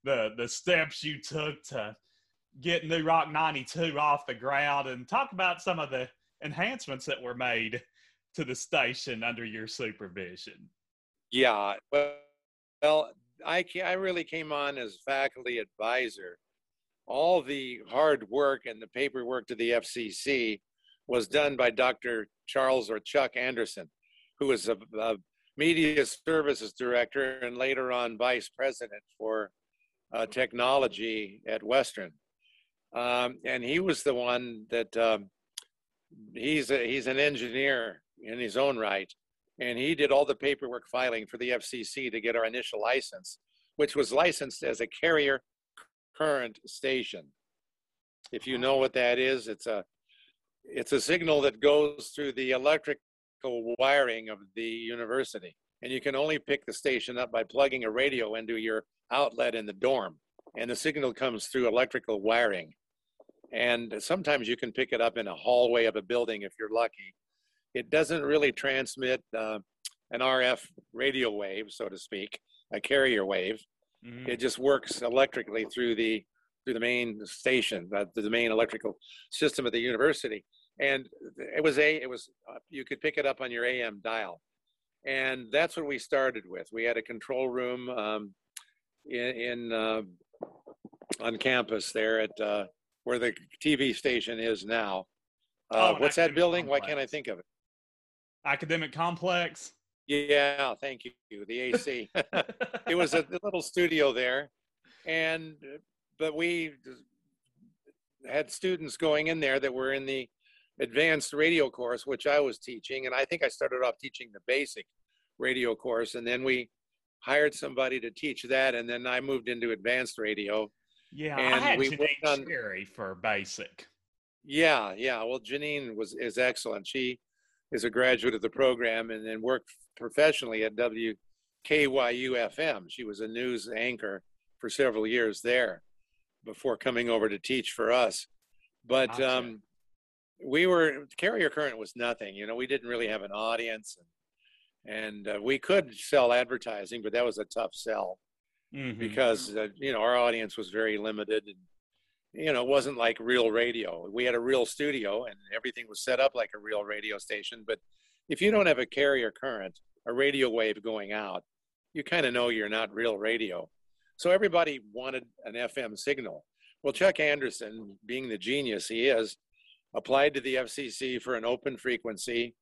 the, the steps you took to get New Rock 92 off the ground and talk about some of the enhancements that were made to the station under your supervision. Yeah. Well, I, I really came on as faculty advisor. All the hard work and the paperwork to the FCC was done by Dr. Charles or Chuck Anderson, who was a, a media services director and later on vice president for uh, technology at Western. Um, and he was the one that um, he's a, he's an engineer in his own right, and he did all the paperwork filing for the FCC to get our initial license, which was licensed as a carrier current station. If you know what that is, it's a it's a signal that goes through the electrical wiring of the university, and you can only pick the station up by plugging a radio into your outlet in the dorm, and the signal comes through electrical wiring. And sometimes you can pick it up in a hallway of a building if you're lucky. It doesn't really transmit uh, an RF radio wave, so to speak, a carrier wave. Mhm. It just works electrically through the through the main station, uh, the main electrical system of the university. And it was a it was uh, you could pick it up on your AM dial, and that's what we started with. We had a control room um, in, in uh, on campus there at uh, where the TV station is now. Uh, Oh, what's that building? Why can't I think of it? Academic complex. Yeah, thank you. The AC. it was a little studio there, and but we had students going in there that were in the advanced radio course, which I was teaching, and I think I started off teaching the basic radio course, and then we hired somebody to teach that, and then I moved into advanced radio. Yeah, I And had we Janine on- Cherry for basic. Yeah, yeah. Well, Janine was is excellent. She is a graduate of the program and then worked professionally at KYU FM. She was a news anchor for several years there before coming over to teach for us. But Gotcha. um, we were carrier current was nothing. You know, we didn't really have an audience, and, and uh, we could sell advertising, but that was a tough sell Mhm. because uh, you know our audience was very limited, and you know it wasn't like real radio. We had a real studio, and everything was set up like a real radio station. But if you don't have a carrier current, a radio wave going out, you kind of know you're not real radio. So everybody wanted an FM signal. Well, Chuck Anderson, being the genius he is, applied to the FCC for an open frequency,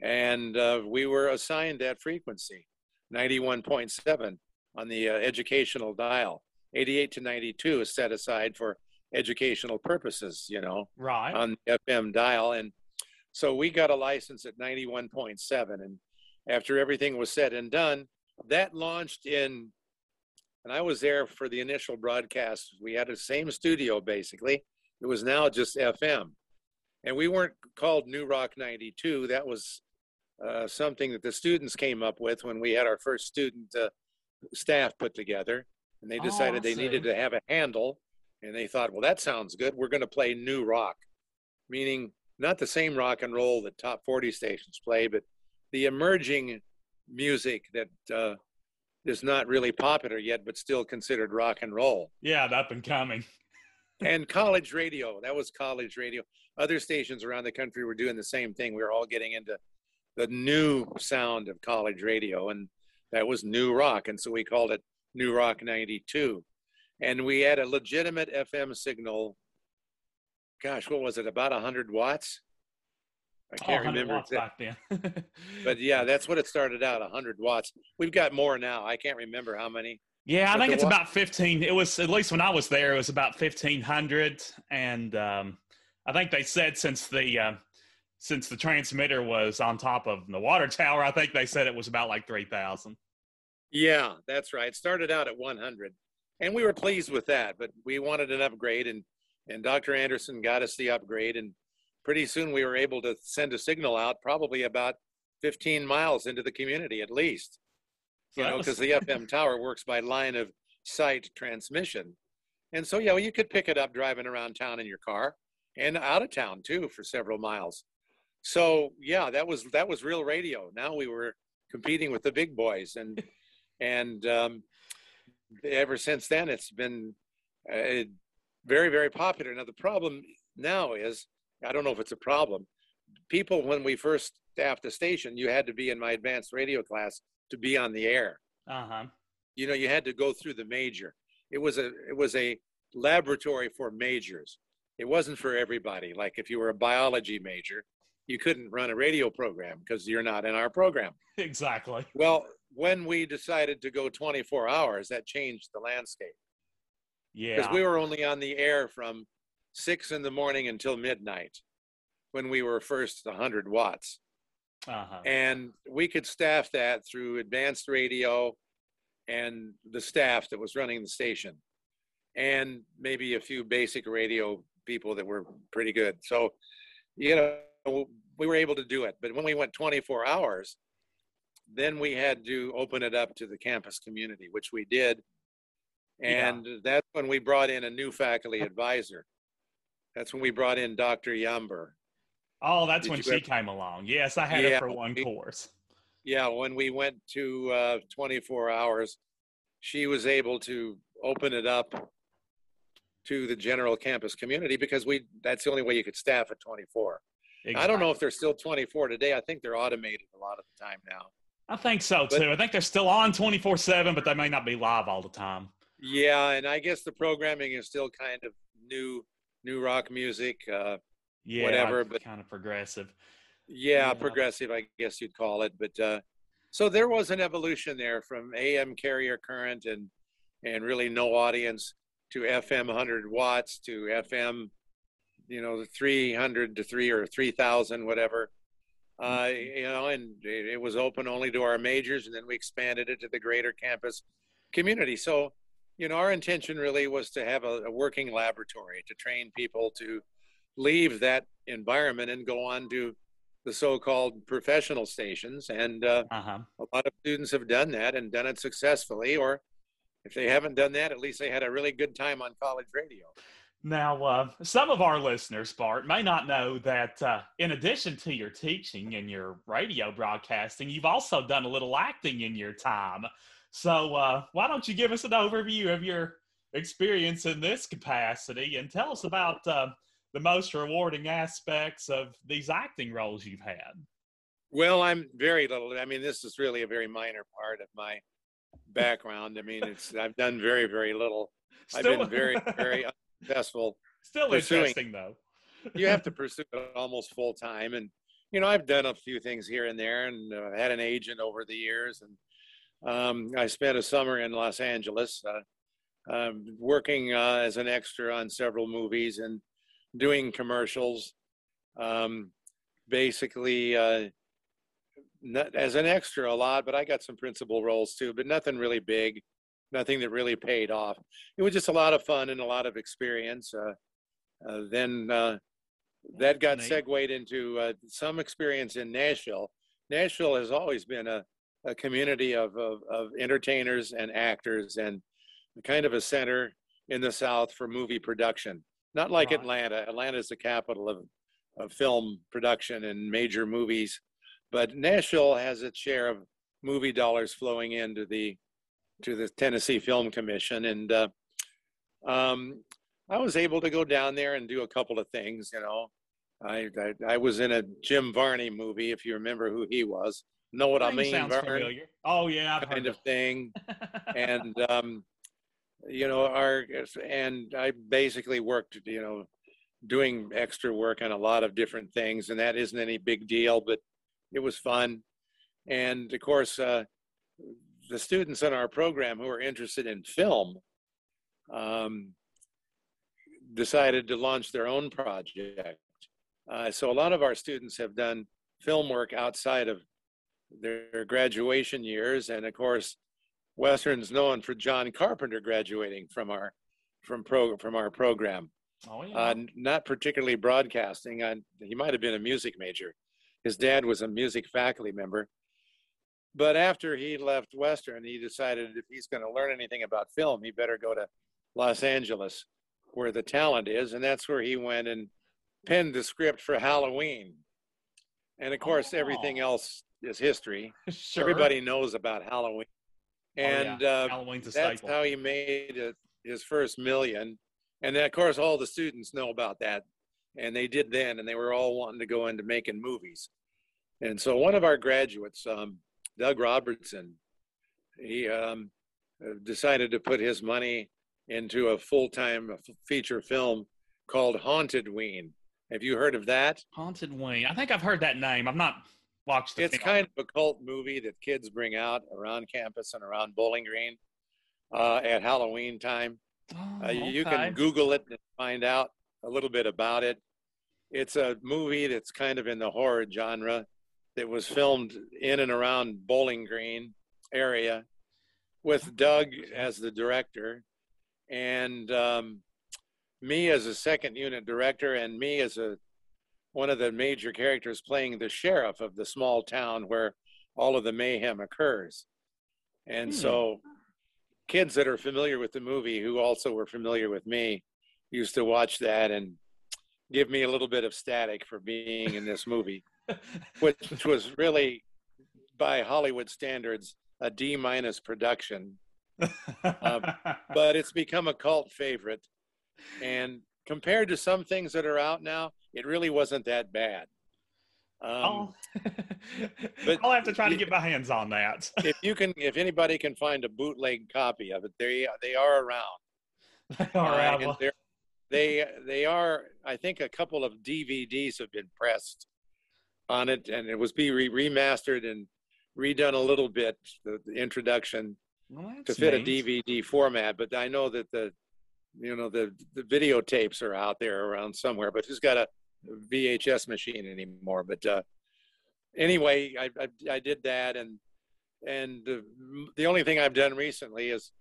and uh, we were assigned that frequency, 91.7 on the uh, educational dial. 88 to 92 is set aside for educational purposes, you know, Right. on the FM dial. And so we got a license at 91.7. And after everything was said and done, that launched in, and I was there for the initial broadcast. We had the same studio basically. It was now just FM. And we weren't called New Rock 92. That was uh, something that the students came up with when we had our first student uh, staff put together. And they Oh, decided I they needed to have a handle. And they thought, well, that sounds good. We're going to play new rock, meaning not the same rock and roll that top 40 stations play, but the emerging music that uh, is not really popular yet, but still considered rock and roll. Yeah, up and coming. And college radio, that was college radio. Other stations around the country were doing the same thing. We were all getting into the new sound of college radio, and that was new rock. And so we called it New Rock 92. And we had a legitimate FM signal. Gosh, what was it? About 100 watts? I Oh, can't 100 remember. watts back then. but yeah, that's what it started out 100 watts. We've got more now. I can't remember how many. Yeah, I But think it's wa- about 15. It was, at least when I was there, it was about 1,500. And um, I think they said since the, uh, since the transmitter was on top of the water tower, I think they said it was about like 3,000. Yeah, that's right. It started out at 100, and we were pleased with that. But we wanted an upgrade, and and Dr. Anderson got us the upgrade, and pretty soon we were able to send a signal out, probably about 15 miles into the community at least. You So know, was- because the FM tower works by line of sight transmission, and so yeah, well, you could pick it up driving around town in your car, and out of town too for several miles. So yeah, that was that was real radio. Now we were competing with the big boys, and and um, ever since then it's been uh, very very popular. Now the problem now is I don't know if it's a problem. People when we first staffed the station, you had to be in my advanced radio class to be on the air. Uh huh. You know, you had to go through the major. It was a it was a laboratory for majors. It wasn't for everybody. Like if you were a biology major, you couldn't run a radio program because you're not in our program. Exactly. Well, when we decided to go 24 hours, that changed the landscape Yeah. because we were only on the air from six in the morning until midnight when we were first 100 watts. uh huh. And we could staff that through advanced radio and the staff that was running the station and maybe a few basic radio people that were pretty good. So, you know, we were able to do it. But when we went 24 hours, then we had to open it up to the campus community, which we did. Yeah. And that's when we brought in a new faculty advisor. That's when we brought in Dr. Yambor. Oh, that's Did when she ever- came along. Yes, I had her for one we- course. Yeah, when we went to uh, 24 hours, she was able to open it up to the general campus community because we that's the only way you could staff at 24. I don't know if they're still 24 today. I think they're automated a lot of the time now. I think so But- too. I think they're still on 24 7, but they may not be live all the time. Yeah, and I guess the programming is still kind of new new rock music. Uh, Yeah, Whatever, but- kind of progressive. yeah, Yeah. progressive, I guess you'd call it. But uh, so there was an evolution there from AM carrier current and and really no audience to FM 100 watts to FM, you know, the 300 to three or 3,000, whatever. Uh, you know, and it, it was open only to our majors, and then we expanded it to the greater campus community. So, you know, our intention really was to have a, a working laboratory to train people to leave that environment and go on to the so-called professional stations, and uh, Uh-huh. a lot of students have done that and done it successfully. Or if they haven't done that, at least they had a really good time on college radio. Now, uh, some of our listeners, Bart, may not know that uh, in addition to your teaching and your radio broadcasting, you've also done a little acting in your time. So, uh, why don't you give us an overview of your experience in this capacity and tell us about uh, the most rewarding aspects of these acting roles you've had? Well, I'm very little. I mean, this is really a very minor part of my background. I mean, it's I've done very, very little. I've been very, very successful. still pursuing- interesting though. You have to pursue it almost full time, and you know, I've done a few things here and there, and uh, had an agent over the years, and um, I spent a summer in Los Angeles, uh, um, working uh, as an extra on several movies and doing commercials. Um, basically, uh, not, as an extra a lot, but I got some principal roles too, but nothing really big, nothing that really paid off. It was just a lot of fun and a lot of experience. Uh, uh, then uh, that got segued into uh, some experience in Nashville. Nashville has always been a, a community of, of, of entertainers and actors and kind of a center in the South for movie production. Not like Right. Atlanta. Atlanta is the capital of, of film production and major movies, but Nashville has its share of movie dollars flowing into the to the Tennessee Film Commission, and uh, um, I was able to go down there and do a couple of things. You know, I I, I was in a Jim Varney movie, if you remember who he was. Know what I mean, sounds Vern? familiar. Oh yeah, I've Kind of thing and um, you know our and i basically worked you know doing extra work on a lot of different things and that isn't any big deal but it was fun and of course uh, the students in our program who are interested in film um, decided to launch their own project uh, so a lot of our students have done film work outside of their graduation years and of course Western's known for John Carpenter graduating from our from pro from our program. Oh yeah. Uh, not particularly broadcasting. Uh, he might have been a music major. His dad was a music faculty member. But after he left Western, he decided if he's going to learn anything about film, he better go to Los Angeles, where the talent is, and that's where he went and penned the script for Halloween. And of course, everything Oh. else is history. sure. Everybody knows about Halloween. Oh, yeah. And uh, Halloween's a that's staple. how he made his first million. And then, of course, all the students know about that. And they did then, and they were all wanting to go into making movies. And so one of our graduates, um, Doug Robertson, he um, decided to put his money into a full-time feature film called Hauntedween. Have you heard of that? Haunted Wing. I think I've heard that name. I've not watched It's film. kind of a cult movie that kids bring out around campus and around Bowling Green uh, at Halloween time. Oh, Uh, you okay. can Google it and find out a little bit about it. It's a movie that's kind of in the horror genre that was filmed in and around Bowling Green area with Doug as the director and um, me as a second unit director and me as a one of the major characters playing the sheriff of the small town where all of the mayhem occurs. And Hmm. so kids that are familiar with the movie who also were familiar with me used to watch that and give me a little bit of static for being in this movie which was really by hollywood standards a d minus production. But it's become a cult favorite. And compared to some things that are out now it really wasn't that bad. Um, oh. but I'll have to try to get my hands on that. if you can if anybody can find a bootleg copy of it they they are around. All Uh, they're- they they are i think a couple of dvds have been pressed on it and it was be re- remastered and redone a little bit the, the introduction well, to fit a dvd format but i know that the you know the the videotapes are out there around somewhere but who's got a vhs machine anymore? But uh anyway i i, I did that and and uh, the only thing i've done recently is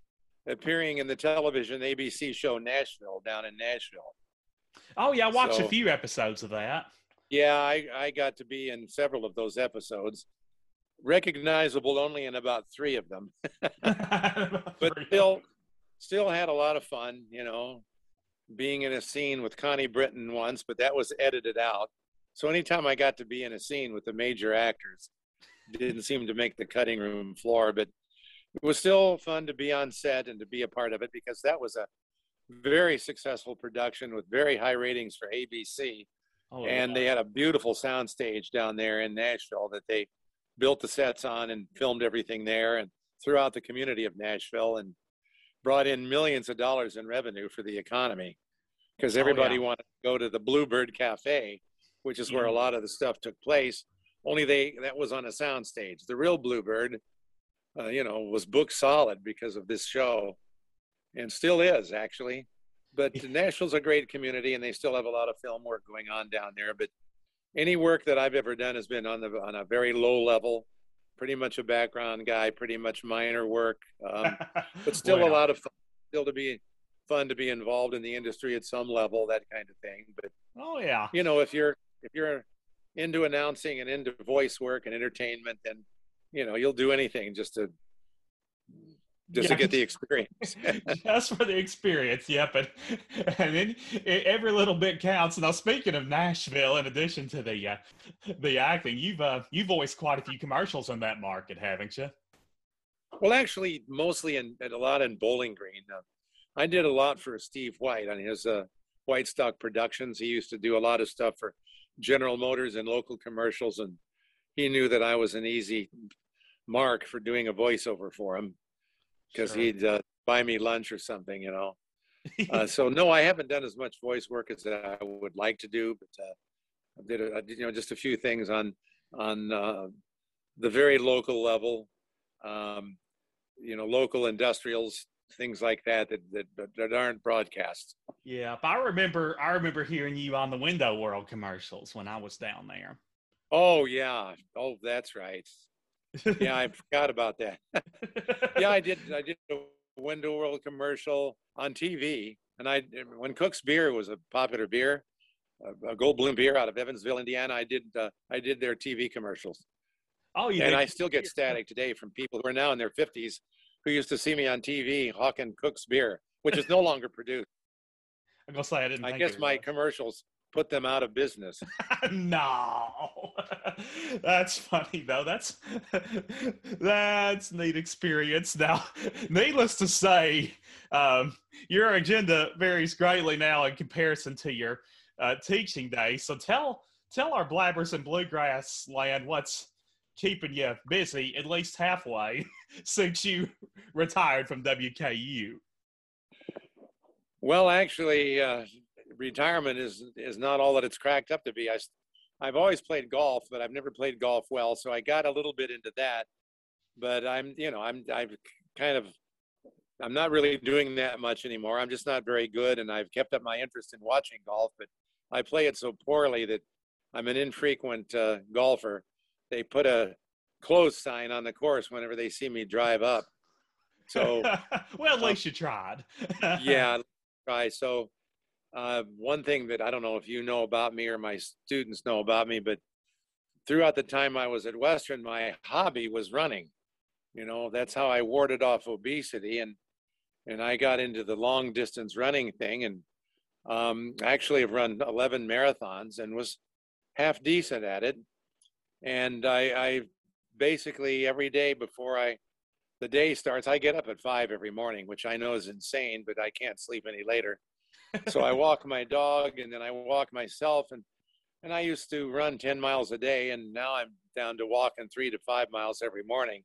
appearing in the television abc show nashville down in nashville. Oh yeah, I watched So- a few episodes of that. Yeah, I, I got to be in several of those episodes, recognizable only in about three of them, but still, still had a lot of fun. You know, being in a scene with Connie Britton once, but that was edited out. So anytime I got to be in a scene with the major actors, didn't seem to make the cutting room floor, but it was still fun to be on set and to be a part of it because that was a very successful production with very high ratings for ABC. Oh, and yeah. they had a beautiful sound stage down there in Nashville that they built the sets on and filmed everything there and throughout the community of Nashville and brought in millions of dollars in revenue for the economy because everybody oh, yeah. wanted to go to the Bluebird Cafe, which is where a lot of the stuff took place. Only they that was on a sound stage. The real Bluebird, uh, you know, was booked solid because of this show, and still is actually. But Nashville's a great community, and they still have a lot of film work going on down there. But any work that I've ever done has been on the on a very low level, pretty much a background guy, pretty much minor work, um, but still a lot of fun, still to be fun to be involved in the industry at some level, that kind of thing. But oh yeah, you know, if you're if you're into announcing and into voice work and entertainment, then you know you'll do anything just to just yeah, to get the experience. just for the experience, yeah. But and then every little bit counts. Now, speaking of Nashville, in addition to the uh, the acting, you've uh, you've voiced quite a few commercials in that market, haven't you? Well, actually, mostly in, a lot in Bowling Green. Uh, I did a lot for Steve White on his uh, White Stock Productions. He used to do a lot of stuff for General Motors and local commercials, and he knew that I was an easy mark for doing a voiceover for him because sure. he'd uh, buy me lunch or something, you know. uh, so no, I haven't done as much voice work as I would like to do, but uh, I did, a, I did, you know, just a few things on on uh, the very local level, um, you know, local industrials, things like that, that that, that aren't broadcast. Yeah, I remember I remember hearing you on the Window World commercials when I was down there. Oh yeah, oh that's right yeah, I forgot about that. yeah, I did. I did a Window World commercial on TV, and I when Cook's Beer was a popular beer, a Goldblume beer out of Evansville, Indiana. I did. Uh, I did their TV commercials. Oh, yeah. And I still get static today from people who are now in their fifties who used to see me on TV hawking Cook's Beer, which is no longer produced. I'm gonna say I didn't. I guess my commercials put them out of business. no, that's funny though. That's that's neat experience. Now, needless to say, um, your agenda varies greatly now in comparison to your uh, teaching days. So tell tell our blabbers in bluegrass land what's keeping you busy at least halfway since you retired from WKU. Well, actually, uh, retirement is is not all that it's cracked up to be. I I've always played golf, but I've never played golf well, so I got a little bit into that. But I'm, you know, I'm I've kind of I'm not really doing that much anymore. I'm just not very good, and I've kept up my interest in watching golf, but I play it so poorly that I'm an infrequent uh, golfer. They put a close sign on the course whenever they see me drive up. So, well, at least you tried. yeah, try. So uh, one thing that I don't know if you know about me or my students know about me, but throughout the time I was at Western, my hobby was running. You know, that's how I warded off obesity, and and I got into the long distance running thing, and um, actually have run 11 marathons and was half decent at it. And I, I basically every day before I the day starts, I get up at five every morning, which I know is insane, but I can't sleep any later so I walk my dog and then I walk myself and and I used to run 10 miles a day and now I'm down to walking 3 to 5 miles every morning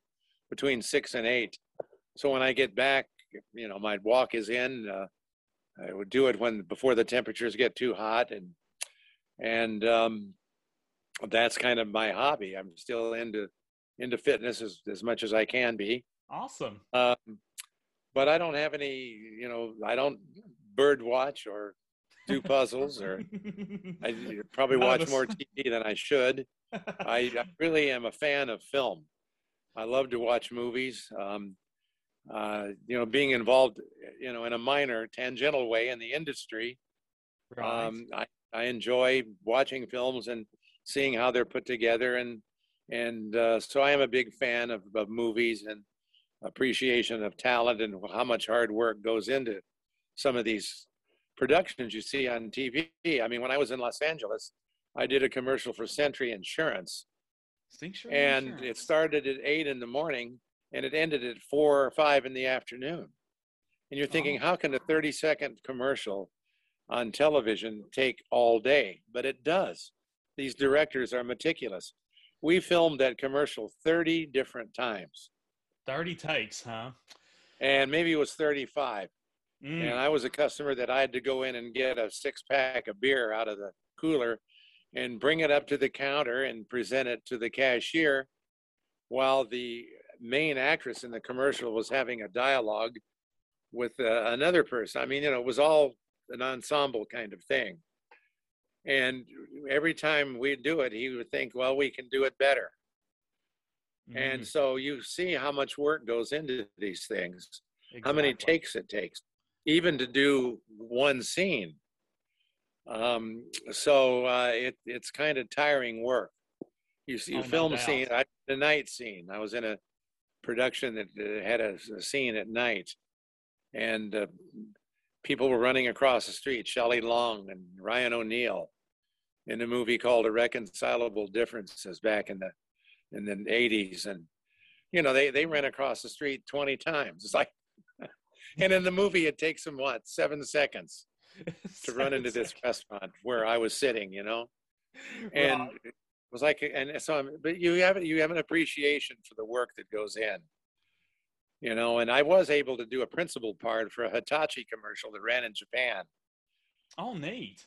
between 6 and 8. So when I get back, you know, my walk is in uh, I would do it when before the temperatures get too hot and and um, that's kind of my hobby. I'm still into into fitness as, as much as I can be. Awesome. Um, but I don't have any, you know, I don't bird watch or do puzzles or I probably watch more TV than I should. I, I, really am a fan of film. I love to watch movies. Um, uh, you know, being involved, you know, in a minor tangential way in the industry. Right. Um, I I enjoy watching films and seeing how they're put together, and and uh, so I am a big fan of, of movies and appreciation of talent and how much hard work goes into some of these productions you see on TV. I mean, when I was in Los Angeles, I did a commercial for Century Insurance, and insurance. it started at eight in the morning and it ended at four or five in the afternoon. And you're thinking, oh. how can a 30 second commercial on television take all day? But it does. These directors are meticulous. We filmed that commercial 30 different times. 30 takes, huh? And maybe it was 35. Mm. And I was a customer that I had to go in and get a six pack of beer out of the cooler and bring it up to the counter and present it to the cashier while the main actress in the commercial was having a dialogue with uh, another person. I mean, you know, it was all an ensemble kind of thing. And every time we'd do it, he would think, well, we can do it better. Mm-hmm. And so you see how much work goes into these things, exactly. how many takes it takes, even to do one scene. Um, so uh, it, it's kind of tiring work. You, you oh, film no scene, I, the night scene. I was in a production that had a, a scene at night, and uh, people were running across the street. Shelley Long and Ryan O'Neal in a movie called Irreconcilable Differences back in the in the 80s, and you know they they ran across the street 20 times. It's like, and in the movie it takes him what seven seconds to run into this restaurant where I was sitting, you know, and. Well, was like, and so, I'm, but you have you have an appreciation for the work that goes in, you know. And I was able to do a principal part for a Hitachi commercial that ran in Japan. Oh, neat!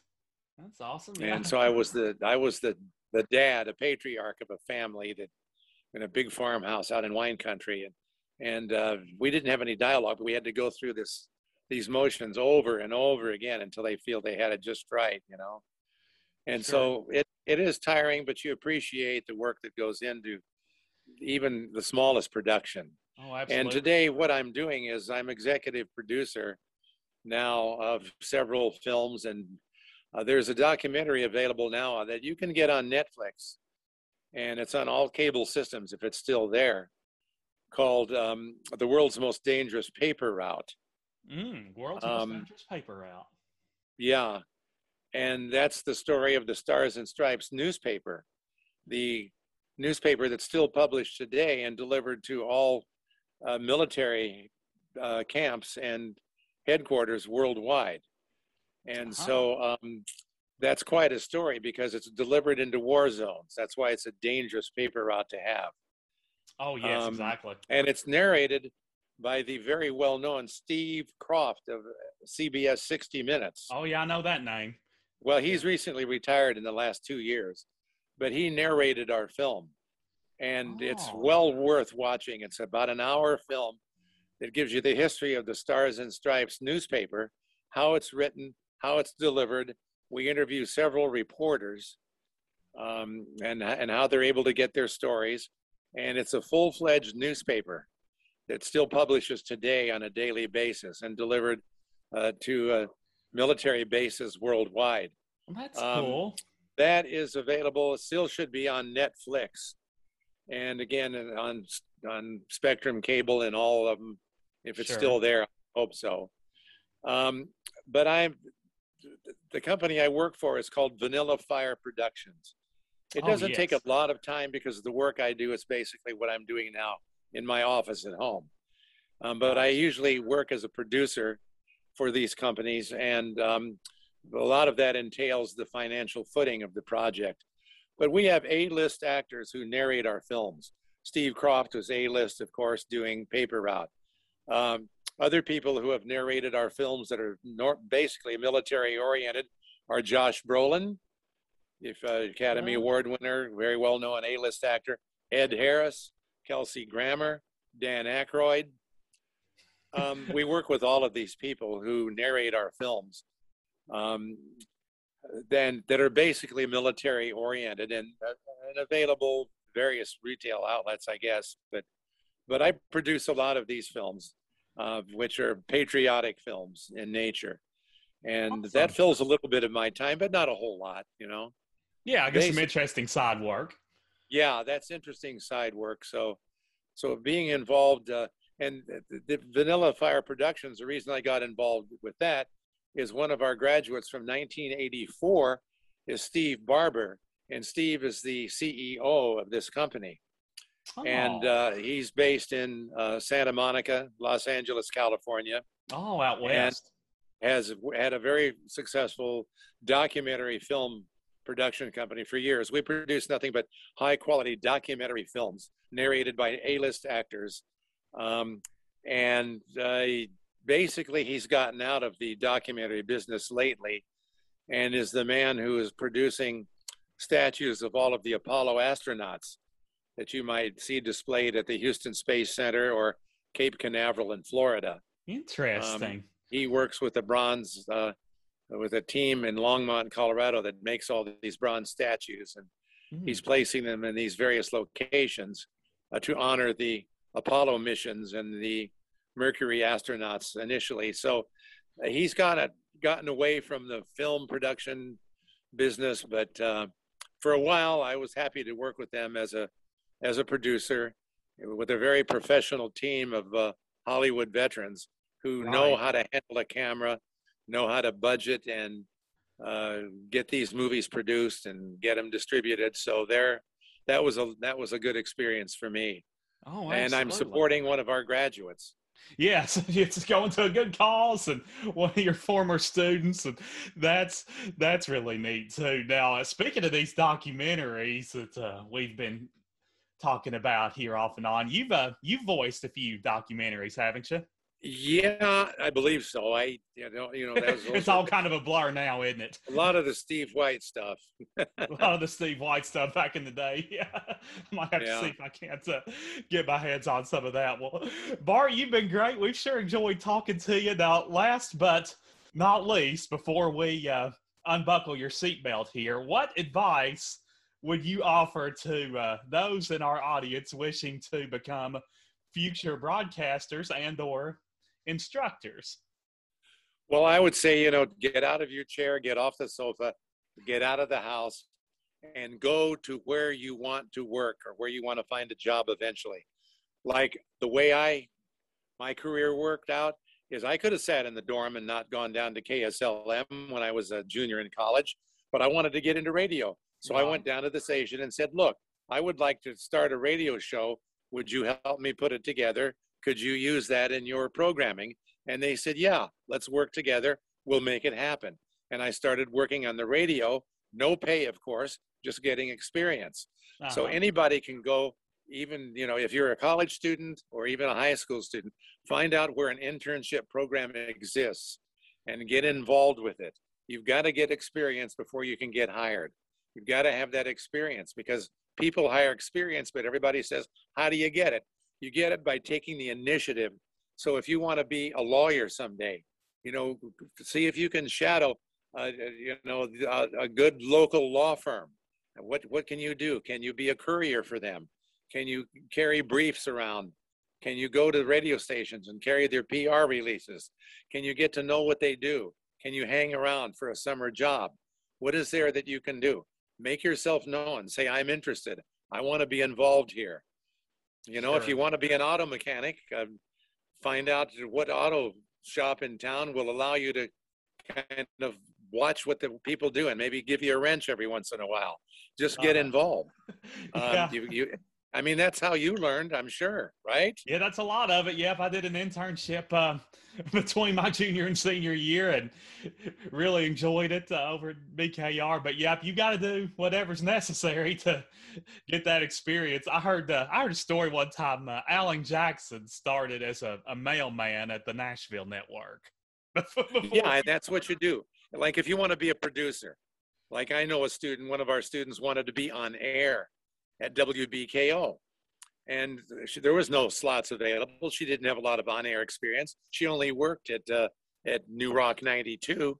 That's awesome. Yeah. And so I was the I was the the dad, a patriarch of a family that in a big farmhouse out in wine country, and and uh, we didn't have any dialogue, but we had to go through this these motions over and over again until they feel they had it just right, you know. And sure. so it it is tiring, but you appreciate the work that goes into even the smallest production. Oh, absolutely. And today, what I'm doing is I'm executive producer now of several films, and uh, there's a documentary available now that you can get on Netflix, and it's on all cable systems if it's still there, called um, "The World's Most Dangerous Paper Route." Mm, world's um, most dangerous paper route. Yeah, and that's the story of the Stars and Stripes newspaper, the newspaper that's still published today and delivered to all uh, military uh, camps and headquarters worldwide. And uh-huh. so um, that's quite a story because it's delivered into war zones. That's why it's a dangerous paper route to have. Oh, yes, um, exactly. And it's narrated by the very well known Steve Kroft of CBS 60 Minutes. Oh, yeah, I know that name. Well, he's recently retired in the last two years, but he narrated our film. And oh. it's well worth watching. It's about an hour film that gives you the history of the Stars and Stripes newspaper, how it's written, how it's delivered. We interview several reporters um, and, and how they're able to get their stories. And it's a full fledged newspaper that still publishes today on a daily basis and delivered uh, to uh, military bases worldwide. That's um, cool. That is available. It still should be on Netflix, and again on on Spectrum Cable and all of them. If it's sure. still there, I hope so. Um, but I'm the company I work for is called Vanilla Fire Productions. It oh, doesn't oh, yes. take a lot of time because the work I do is basically what I'm doing now in my office at home. Um, but I usually work as a producer for these companies, and um, a lot of that entails the financial footing of the project. But we have A-list actors who narrate our films. Steve Kroft was A-list, of course, doing Paper Route. Um, other people who have narrated our films that are nor- basically military-oriented are Josh Brolin, if uh, Academy Award winner, very well-known A-list actor, Ed Harris, Kelsey Grammer, Dan Aykroyd, um, we work with all of these people who narrate our films um, then that are basically military oriented and, uh, and available various retail outlets i guess but but i produce a lot of these films uh, which are patriotic films in nature and Awesome. that fills a little bit of my time, but not a whole lot, you know. Yeah, I guess some interesting side work. Yeah, that's interesting side work. So, so being involved uh, and the, the Vanilla Fire Productions, the reason I got involved with that is one of our graduates from 1984 is Steve Barber, and Steve is the CEO of this company, and Oh. uh, he's based in uh, Santa Monica, Los Angeles, California. oh, out and- west. Has had a very successful documentary film production company for years. We produce nothing but high quality documentary films narrated by A-list actors. Um, and uh, basically, he's gotten out of the documentary business lately and is the man who is producing statues of all of the Apollo astronauts that you might see displayed at the Houston Space Center or Cape Canaveral in Florida Interesting. he works with the bronze uh, with a team in Longmont, Colorado that makes all these bronze statues, and Hmm. he's placing them in these various locations uh, to honor the Apollo missions and the Mercury astronauts initially. So uh, he's got a, gotten away from the film production business, but uh, for a while I was happy to work with them as a as a producer with a very professional team of uh, Hollywood veterans who know how to handle a camera, know how to budget and uh, get these movies produced and get them distributed. So there, that was a that was a good experience for me. oh, and I'm supporting one of our graduates. Yes, it's going to a good cause and one of your former students, and that's that's really neat too. Now, uh, speaking of these documentaries that uh, we've been talking about here off and on, you've uh, you've voiced a few documentaries, haven't you? Yeah, I believe so. I you know you know that was it's all kind of a blur now, isn't it? a lot of the Steve White stuff. a lot of the Steve White stuff back in the day. Yeah, I might have Yeah. to see if I can't uh, get my hands on some of that. Well, Bart, you've been great. We've sure enjoyed talking to you. Now, last but not least, before we uh, unbuckle your seatbelt here, what advice would you offer to uh, those in our audience wishing to become future broadcasters and/or instructors? Well, I would say, you know, get out of your chair, get off the sofa, get out of the house, and go to where you want to work or where you want to find a job eventually. Like the way I, my career worked out is I could have sat in the dorm and not gone down to KSLM when I was a junior in college, but I wanted to get into radio. So I went down to the station and said, look, I would like to start a radio show. Would you help me put it together? Could you use that in your programming? And they said, Yeah, let's work together. We'll make it happen. And I started working on the radio, no pay, of course, just getting experience. So Uh-huh. anybody can go, even, you know, if you're a college student or even a high school student, find out where an internship program exists and get involved with it. You've got to get experience before you can get hired. You've got to have that experience because people hire experience, but everybody says, How do you get it? You get it by taking the initiative. So if you want to be a lawyer someday, you know, see if you can shadow, uh, you know, a, a good local law firm. What what can you do? Can you be a courier for them? Can you carry briefs around? Can you go to radio stations and carry their PR releases? Can you get to know what they do? Can you hang around for a summer job? What is there that you can do? Make yourself known. Say, I'm interested. I want to be involved here. You know, if you want to be an auto mechanic, uh, find out what auto shop in town will allow you to kind of watch what the people do and maybe give you a wrench every once in a while. Just get Uh-huh. involved. Um, yeah. you, you, I mean, that's how you learned, I'm sure, right? Yeah, that's a lot of it. Yep, I did an internship uh, between my junior and senior year, and really enjoyed it uh, over at BKR. But yep, you got to do whatever's necessary to get that experience. I heard uh, I heard a story one time. Uh, Alan Jackson started as a, a mailman at the Nashville network. Yeah, and that's what you do. Like if you want to be a producer, like I know a student, one of our students wanted to be on air at WBKO. And she, there was no slots available. She didn't have a lot of on-air experience. She only worked at uh, at New Rock 92.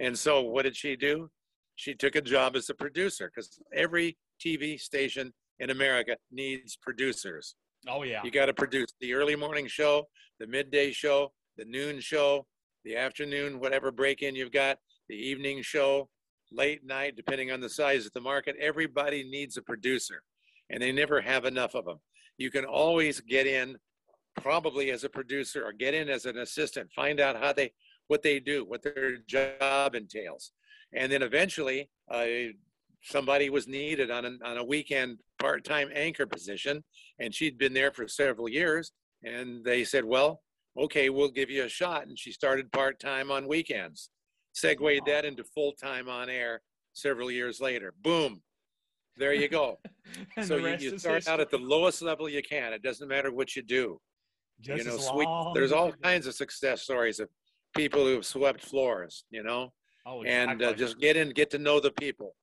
And so what did she do? She took a job as a producer because every TV station in America needs producers. oh yeah, You got to produce the early morning show, the midday show, the noon show, the afternoon, whatever break in you've got, the evening show, late night, depending on the size of the market. Everybody needs a producer, and they never have enough of them. You can always get in, probably as a producer, or get in as an assistant. Find out how they, what they do, what their job entails, and then eventually, uh, somebody was needed on a, on a weekend part-time anchor position, and she'd been there for several years. And they said, "Well, okay, we'll give you a shot." And she started part-time on weekends segued that into full time on air several years later. Boom. There you go. so you, you start history. out at the lowest level you can. It doesn't matter what you do. Just you know, sweep, there's all kinds of success stories of people who have swept floors, you know, oh, exactly. and uh, just get in, get to know the people,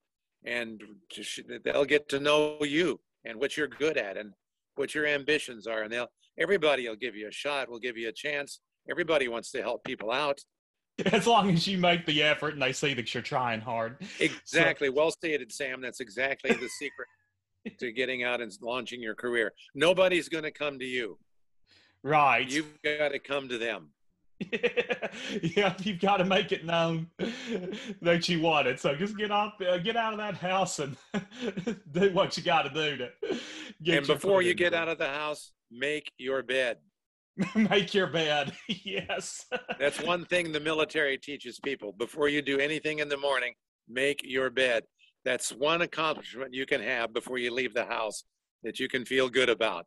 and just, they'll get to know you and what you're good at and what your ambitions are, and they'll everybody will give you a shot, will give you a chance. Everybody wants to help people out, as long as you make the effort and they see that you're trying hard. Exactly. So, well stated, Sam. That's exactly the secret to getting out and launching your career. Nobody's going to come to you. Right. You've got to come to them. yeah, you've got to make it known that you want it. So just get off, uh, get out of that house and do what you got to do to. and before you get out of the house, make your bed. Make your bed. yes. That's one thing the military teaches people. Before you do anything in the morning, make your bed. That's one accomplishment you can have before you leave the house that you can feel good about.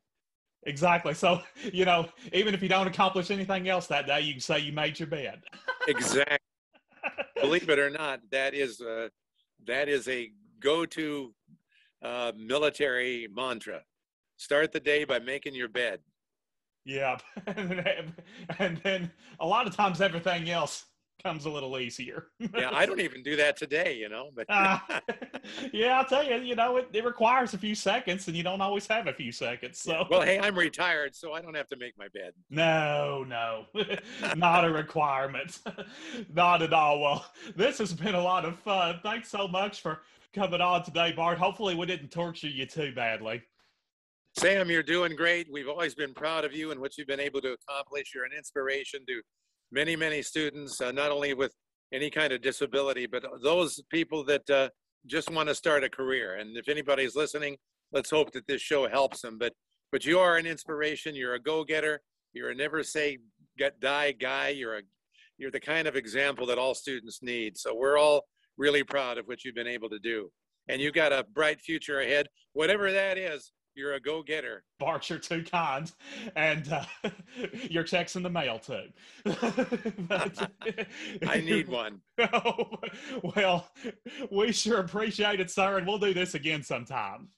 Exactly. So, you know, even if you don't accomplish anything else that day, you can say you made your bed. exactly. Believe it or not, that is a, that is a go-to uh, military mantra. Start the day by making your bed. Yeah, and then a lot of times everything else comes a little easier. yeah, I don't even do that today, you know. But uh, yeah, I'll tell you, you know, it, it, requires a few seconds, and you don't always have a few seconds. So well, hey, I'm retired, so I don't have to make my bed. No, no, not a requirement, not at all. Well, this has been a lot of fun. Thanks so much for coming on today, Bart. Hopefully, we didn't torture you too badly. Sam, you're doing great. We've always been proud of you and what you've been able to accomplish. You're an inspiration to many, many students, uh, not only with any kind of disability, but those people that uh, just want to start a career. And if anybody's listening, let's hope that this show helps them. But but you are an inspiration. You're a go-getter. You're a never say get die guy. You're a you're the kind of example that all students need. So we're all really proud of what you've been able to do. And you've got a bright future ahead, whatever that is you're a go-getter. Bart, you're too kind, and uh, your check's in the mail too. but, I need one. Oh, well, we sure appreciate it, sir, and we'll do this again sometime.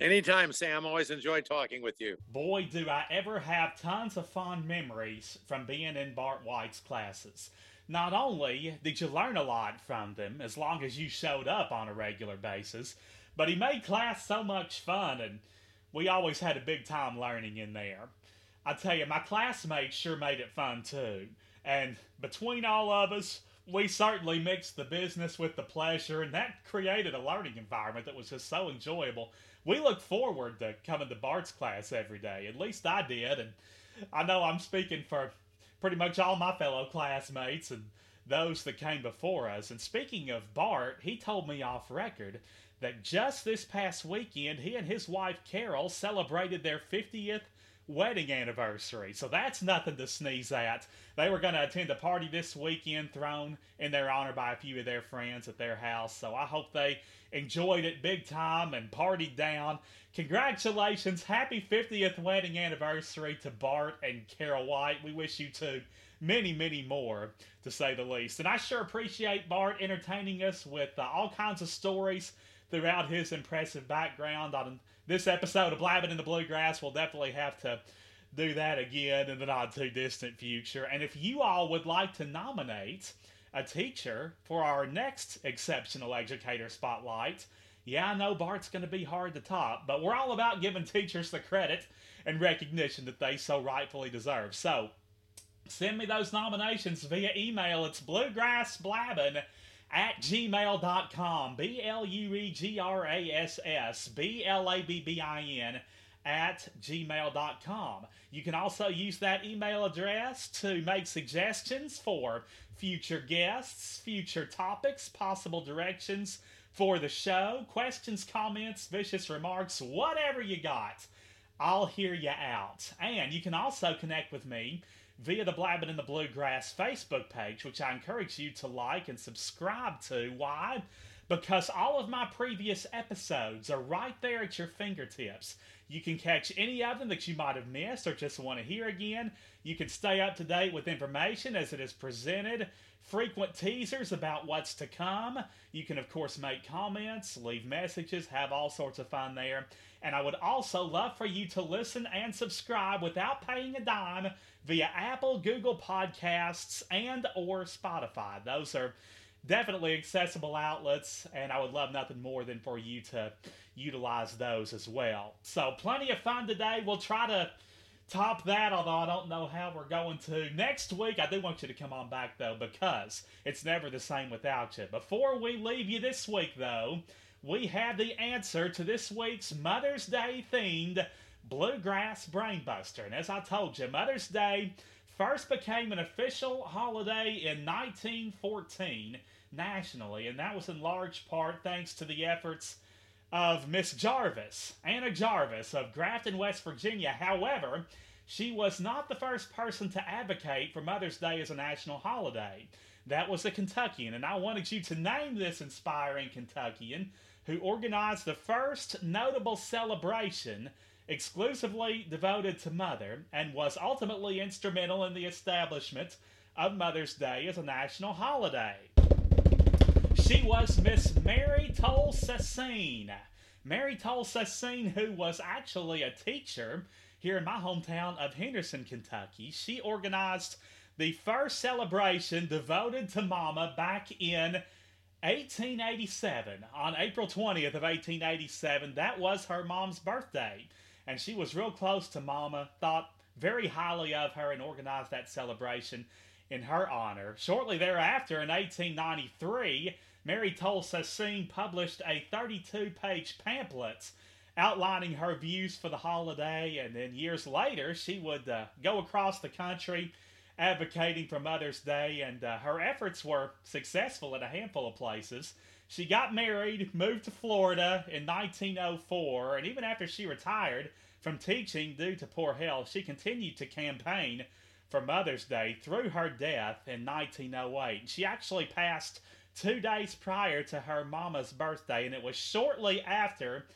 Anytime, Sam. Always enjoy talking with you. Boy, do I ever have tons of fond memories from being in Bart White's classes. Not only did you learn a lot from them as long as you showed up on a regular basis, but he made class so much fun, and we always had a big time learning in there. I tell you, my classmates sure made it fun too. And between all of us, we certainly mixed the business with the pleasure, and that created a learning environment that was just so enjoyable. We look forward to coming to Bart's class every day. At least I did, and I know I'm speaking for pretty much all my fellow classmates and those that came before us. And speaking of Bart, he told me off record that just this past weekend, he and his wife Carol celebrated their 50th wedding anniversary. So that's nothing to sneeze at. They were going to attend a party this weekend thrown in their honor by a few of their friends at their house. So I hope they enjoyed it big time and partied down. Congratulations. Happy 50th wedding anniversary to Bart and Carol White. We wish you two many, many more, to say the least. And I sure appreciate Bart entertaining us with uh, all kinds of stories throughout his impressive background on this episode of Blabbing in the Bluegrass. We'll definitely have to do that again in the not too distant future. And if you all would like to nominate a teacher for our next Exceptional Educator Spotlight, yeah, I know Bart's going to be hard to top, but we're all about giving teachers the credit and recognition that they so rightfully deserve. So send me those nominations via email. It's bluegrassblabbing at gmail.com. B L U E G R A S S B L A B B I N at gmail.com. You can also use that email address to make suggestions for future guests, future topics, possible directions for the show, questions, comments, vicious remarks, whatever you got. I'll hear you out. And you can also connect with me via the Blabbing in the Bluegrass Facebook page, which I encourage you to like and subscribe to. Why? Because all of my previous episodes are right there at your fingertips. You can catch any of them that you might have missed or just want to hear again. You can stay up to date with information as it is presented, frequent teasers about what's to come. You can, of course, make comments, leave messages, have all sorts of fun there. And I would also love for you to listen and subscribe without paying a dime via Apple, Google Podcasts, and or Spotify. Those are definitely accessible outlets, and I would love nothing more than for you to utilize those as well. So, plenty of fun today. We'll try to top that, although I don't know how we're going to. Next week, I do want you to come on back, though, because it's never the same without you. Before we leave you this week, though, we have the answer to this week's Mother's Day themed Bluegrass Brainbuster. And as I told you, Mother's Day first became an official holiday in 1914 nationally, and that was in large part thanks to the efforts of Miss Jarvis, Anna Jarvis of Grafton, West Virginia. However, she was not the first person to advocate for Mother's Day as a national holiday. That was a Kentuckian, and I wanted you to name this inspiring Kentuckian who organized the first notable celebration exclusively devoted to Mother and was ultimately instrumental in the establishment of Mother's Day as a national holiday. She was Miss Mary Towles Sasseen. Mary Towles Sasseen, who was actually a teacher here in my hometown of Henderson, Kentucky. She organized the first celebration devoted to Mama back in 1887, on April 20th of 1887, that was her mom's birthday. And she was real close to Mama, thought very highly of her, and organized that celebration in her honor. Shortly thereafter, in 1893, Mary Towles Sasseen published a 32 page pamphlet outlining her views for the holiday. And then years later, she would uh, go across the country advocating for Mother's Day, and uh, her efforts were successful at a handful of places. She got married, moved to Florida in 1904, and even after she retired from teaching due to poor health, she continued to campaign for Mother's Day through her death in 1908. She actually passed two days prior to her mama's birthday, and it was shortly after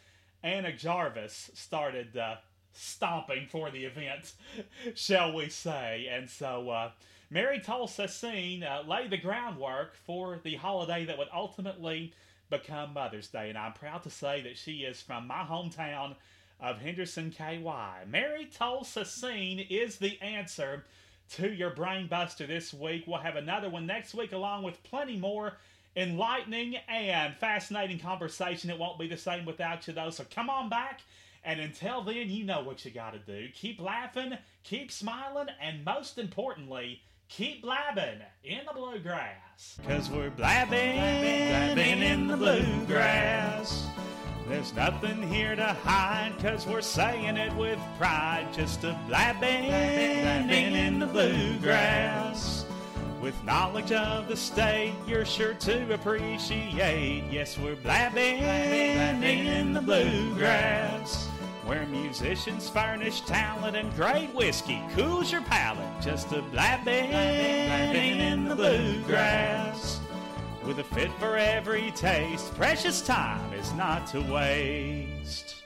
Anna Jarvis started uh, stomping for the event, shall we say. And so uh, Mary Towles Sasseen uh, laid the groundwork for the holiday that would ultimately become Mother's Day. And I'm proud to say that she is from my hometown of Henderson, KY. Mary Towles Sasseen is the answer to your brain buster this week. We'll have another one next week, along with plenty more enlightening and fascinating conversation. It won't be the same without you, though. So come on back and until then, you know what you got to do. Keep laughing, keep smiling, and most importantly, keep blabbing in the bluegrass. Cause we're blabbing, blabbing in the bluegrass. There's nothing here to hide, cause we're saying it with pride. Just a blabbing, blabbing in the bluegrass. With knowledge of the state, you're sure to appreciate. Yes, we're blabbing, blabbing in the bluegrass where musicians furnish talent and great whiskey cools your palate. Just a blabbing, blabbing in the bluegrass. With a fit for every taste, precious time is not to waste.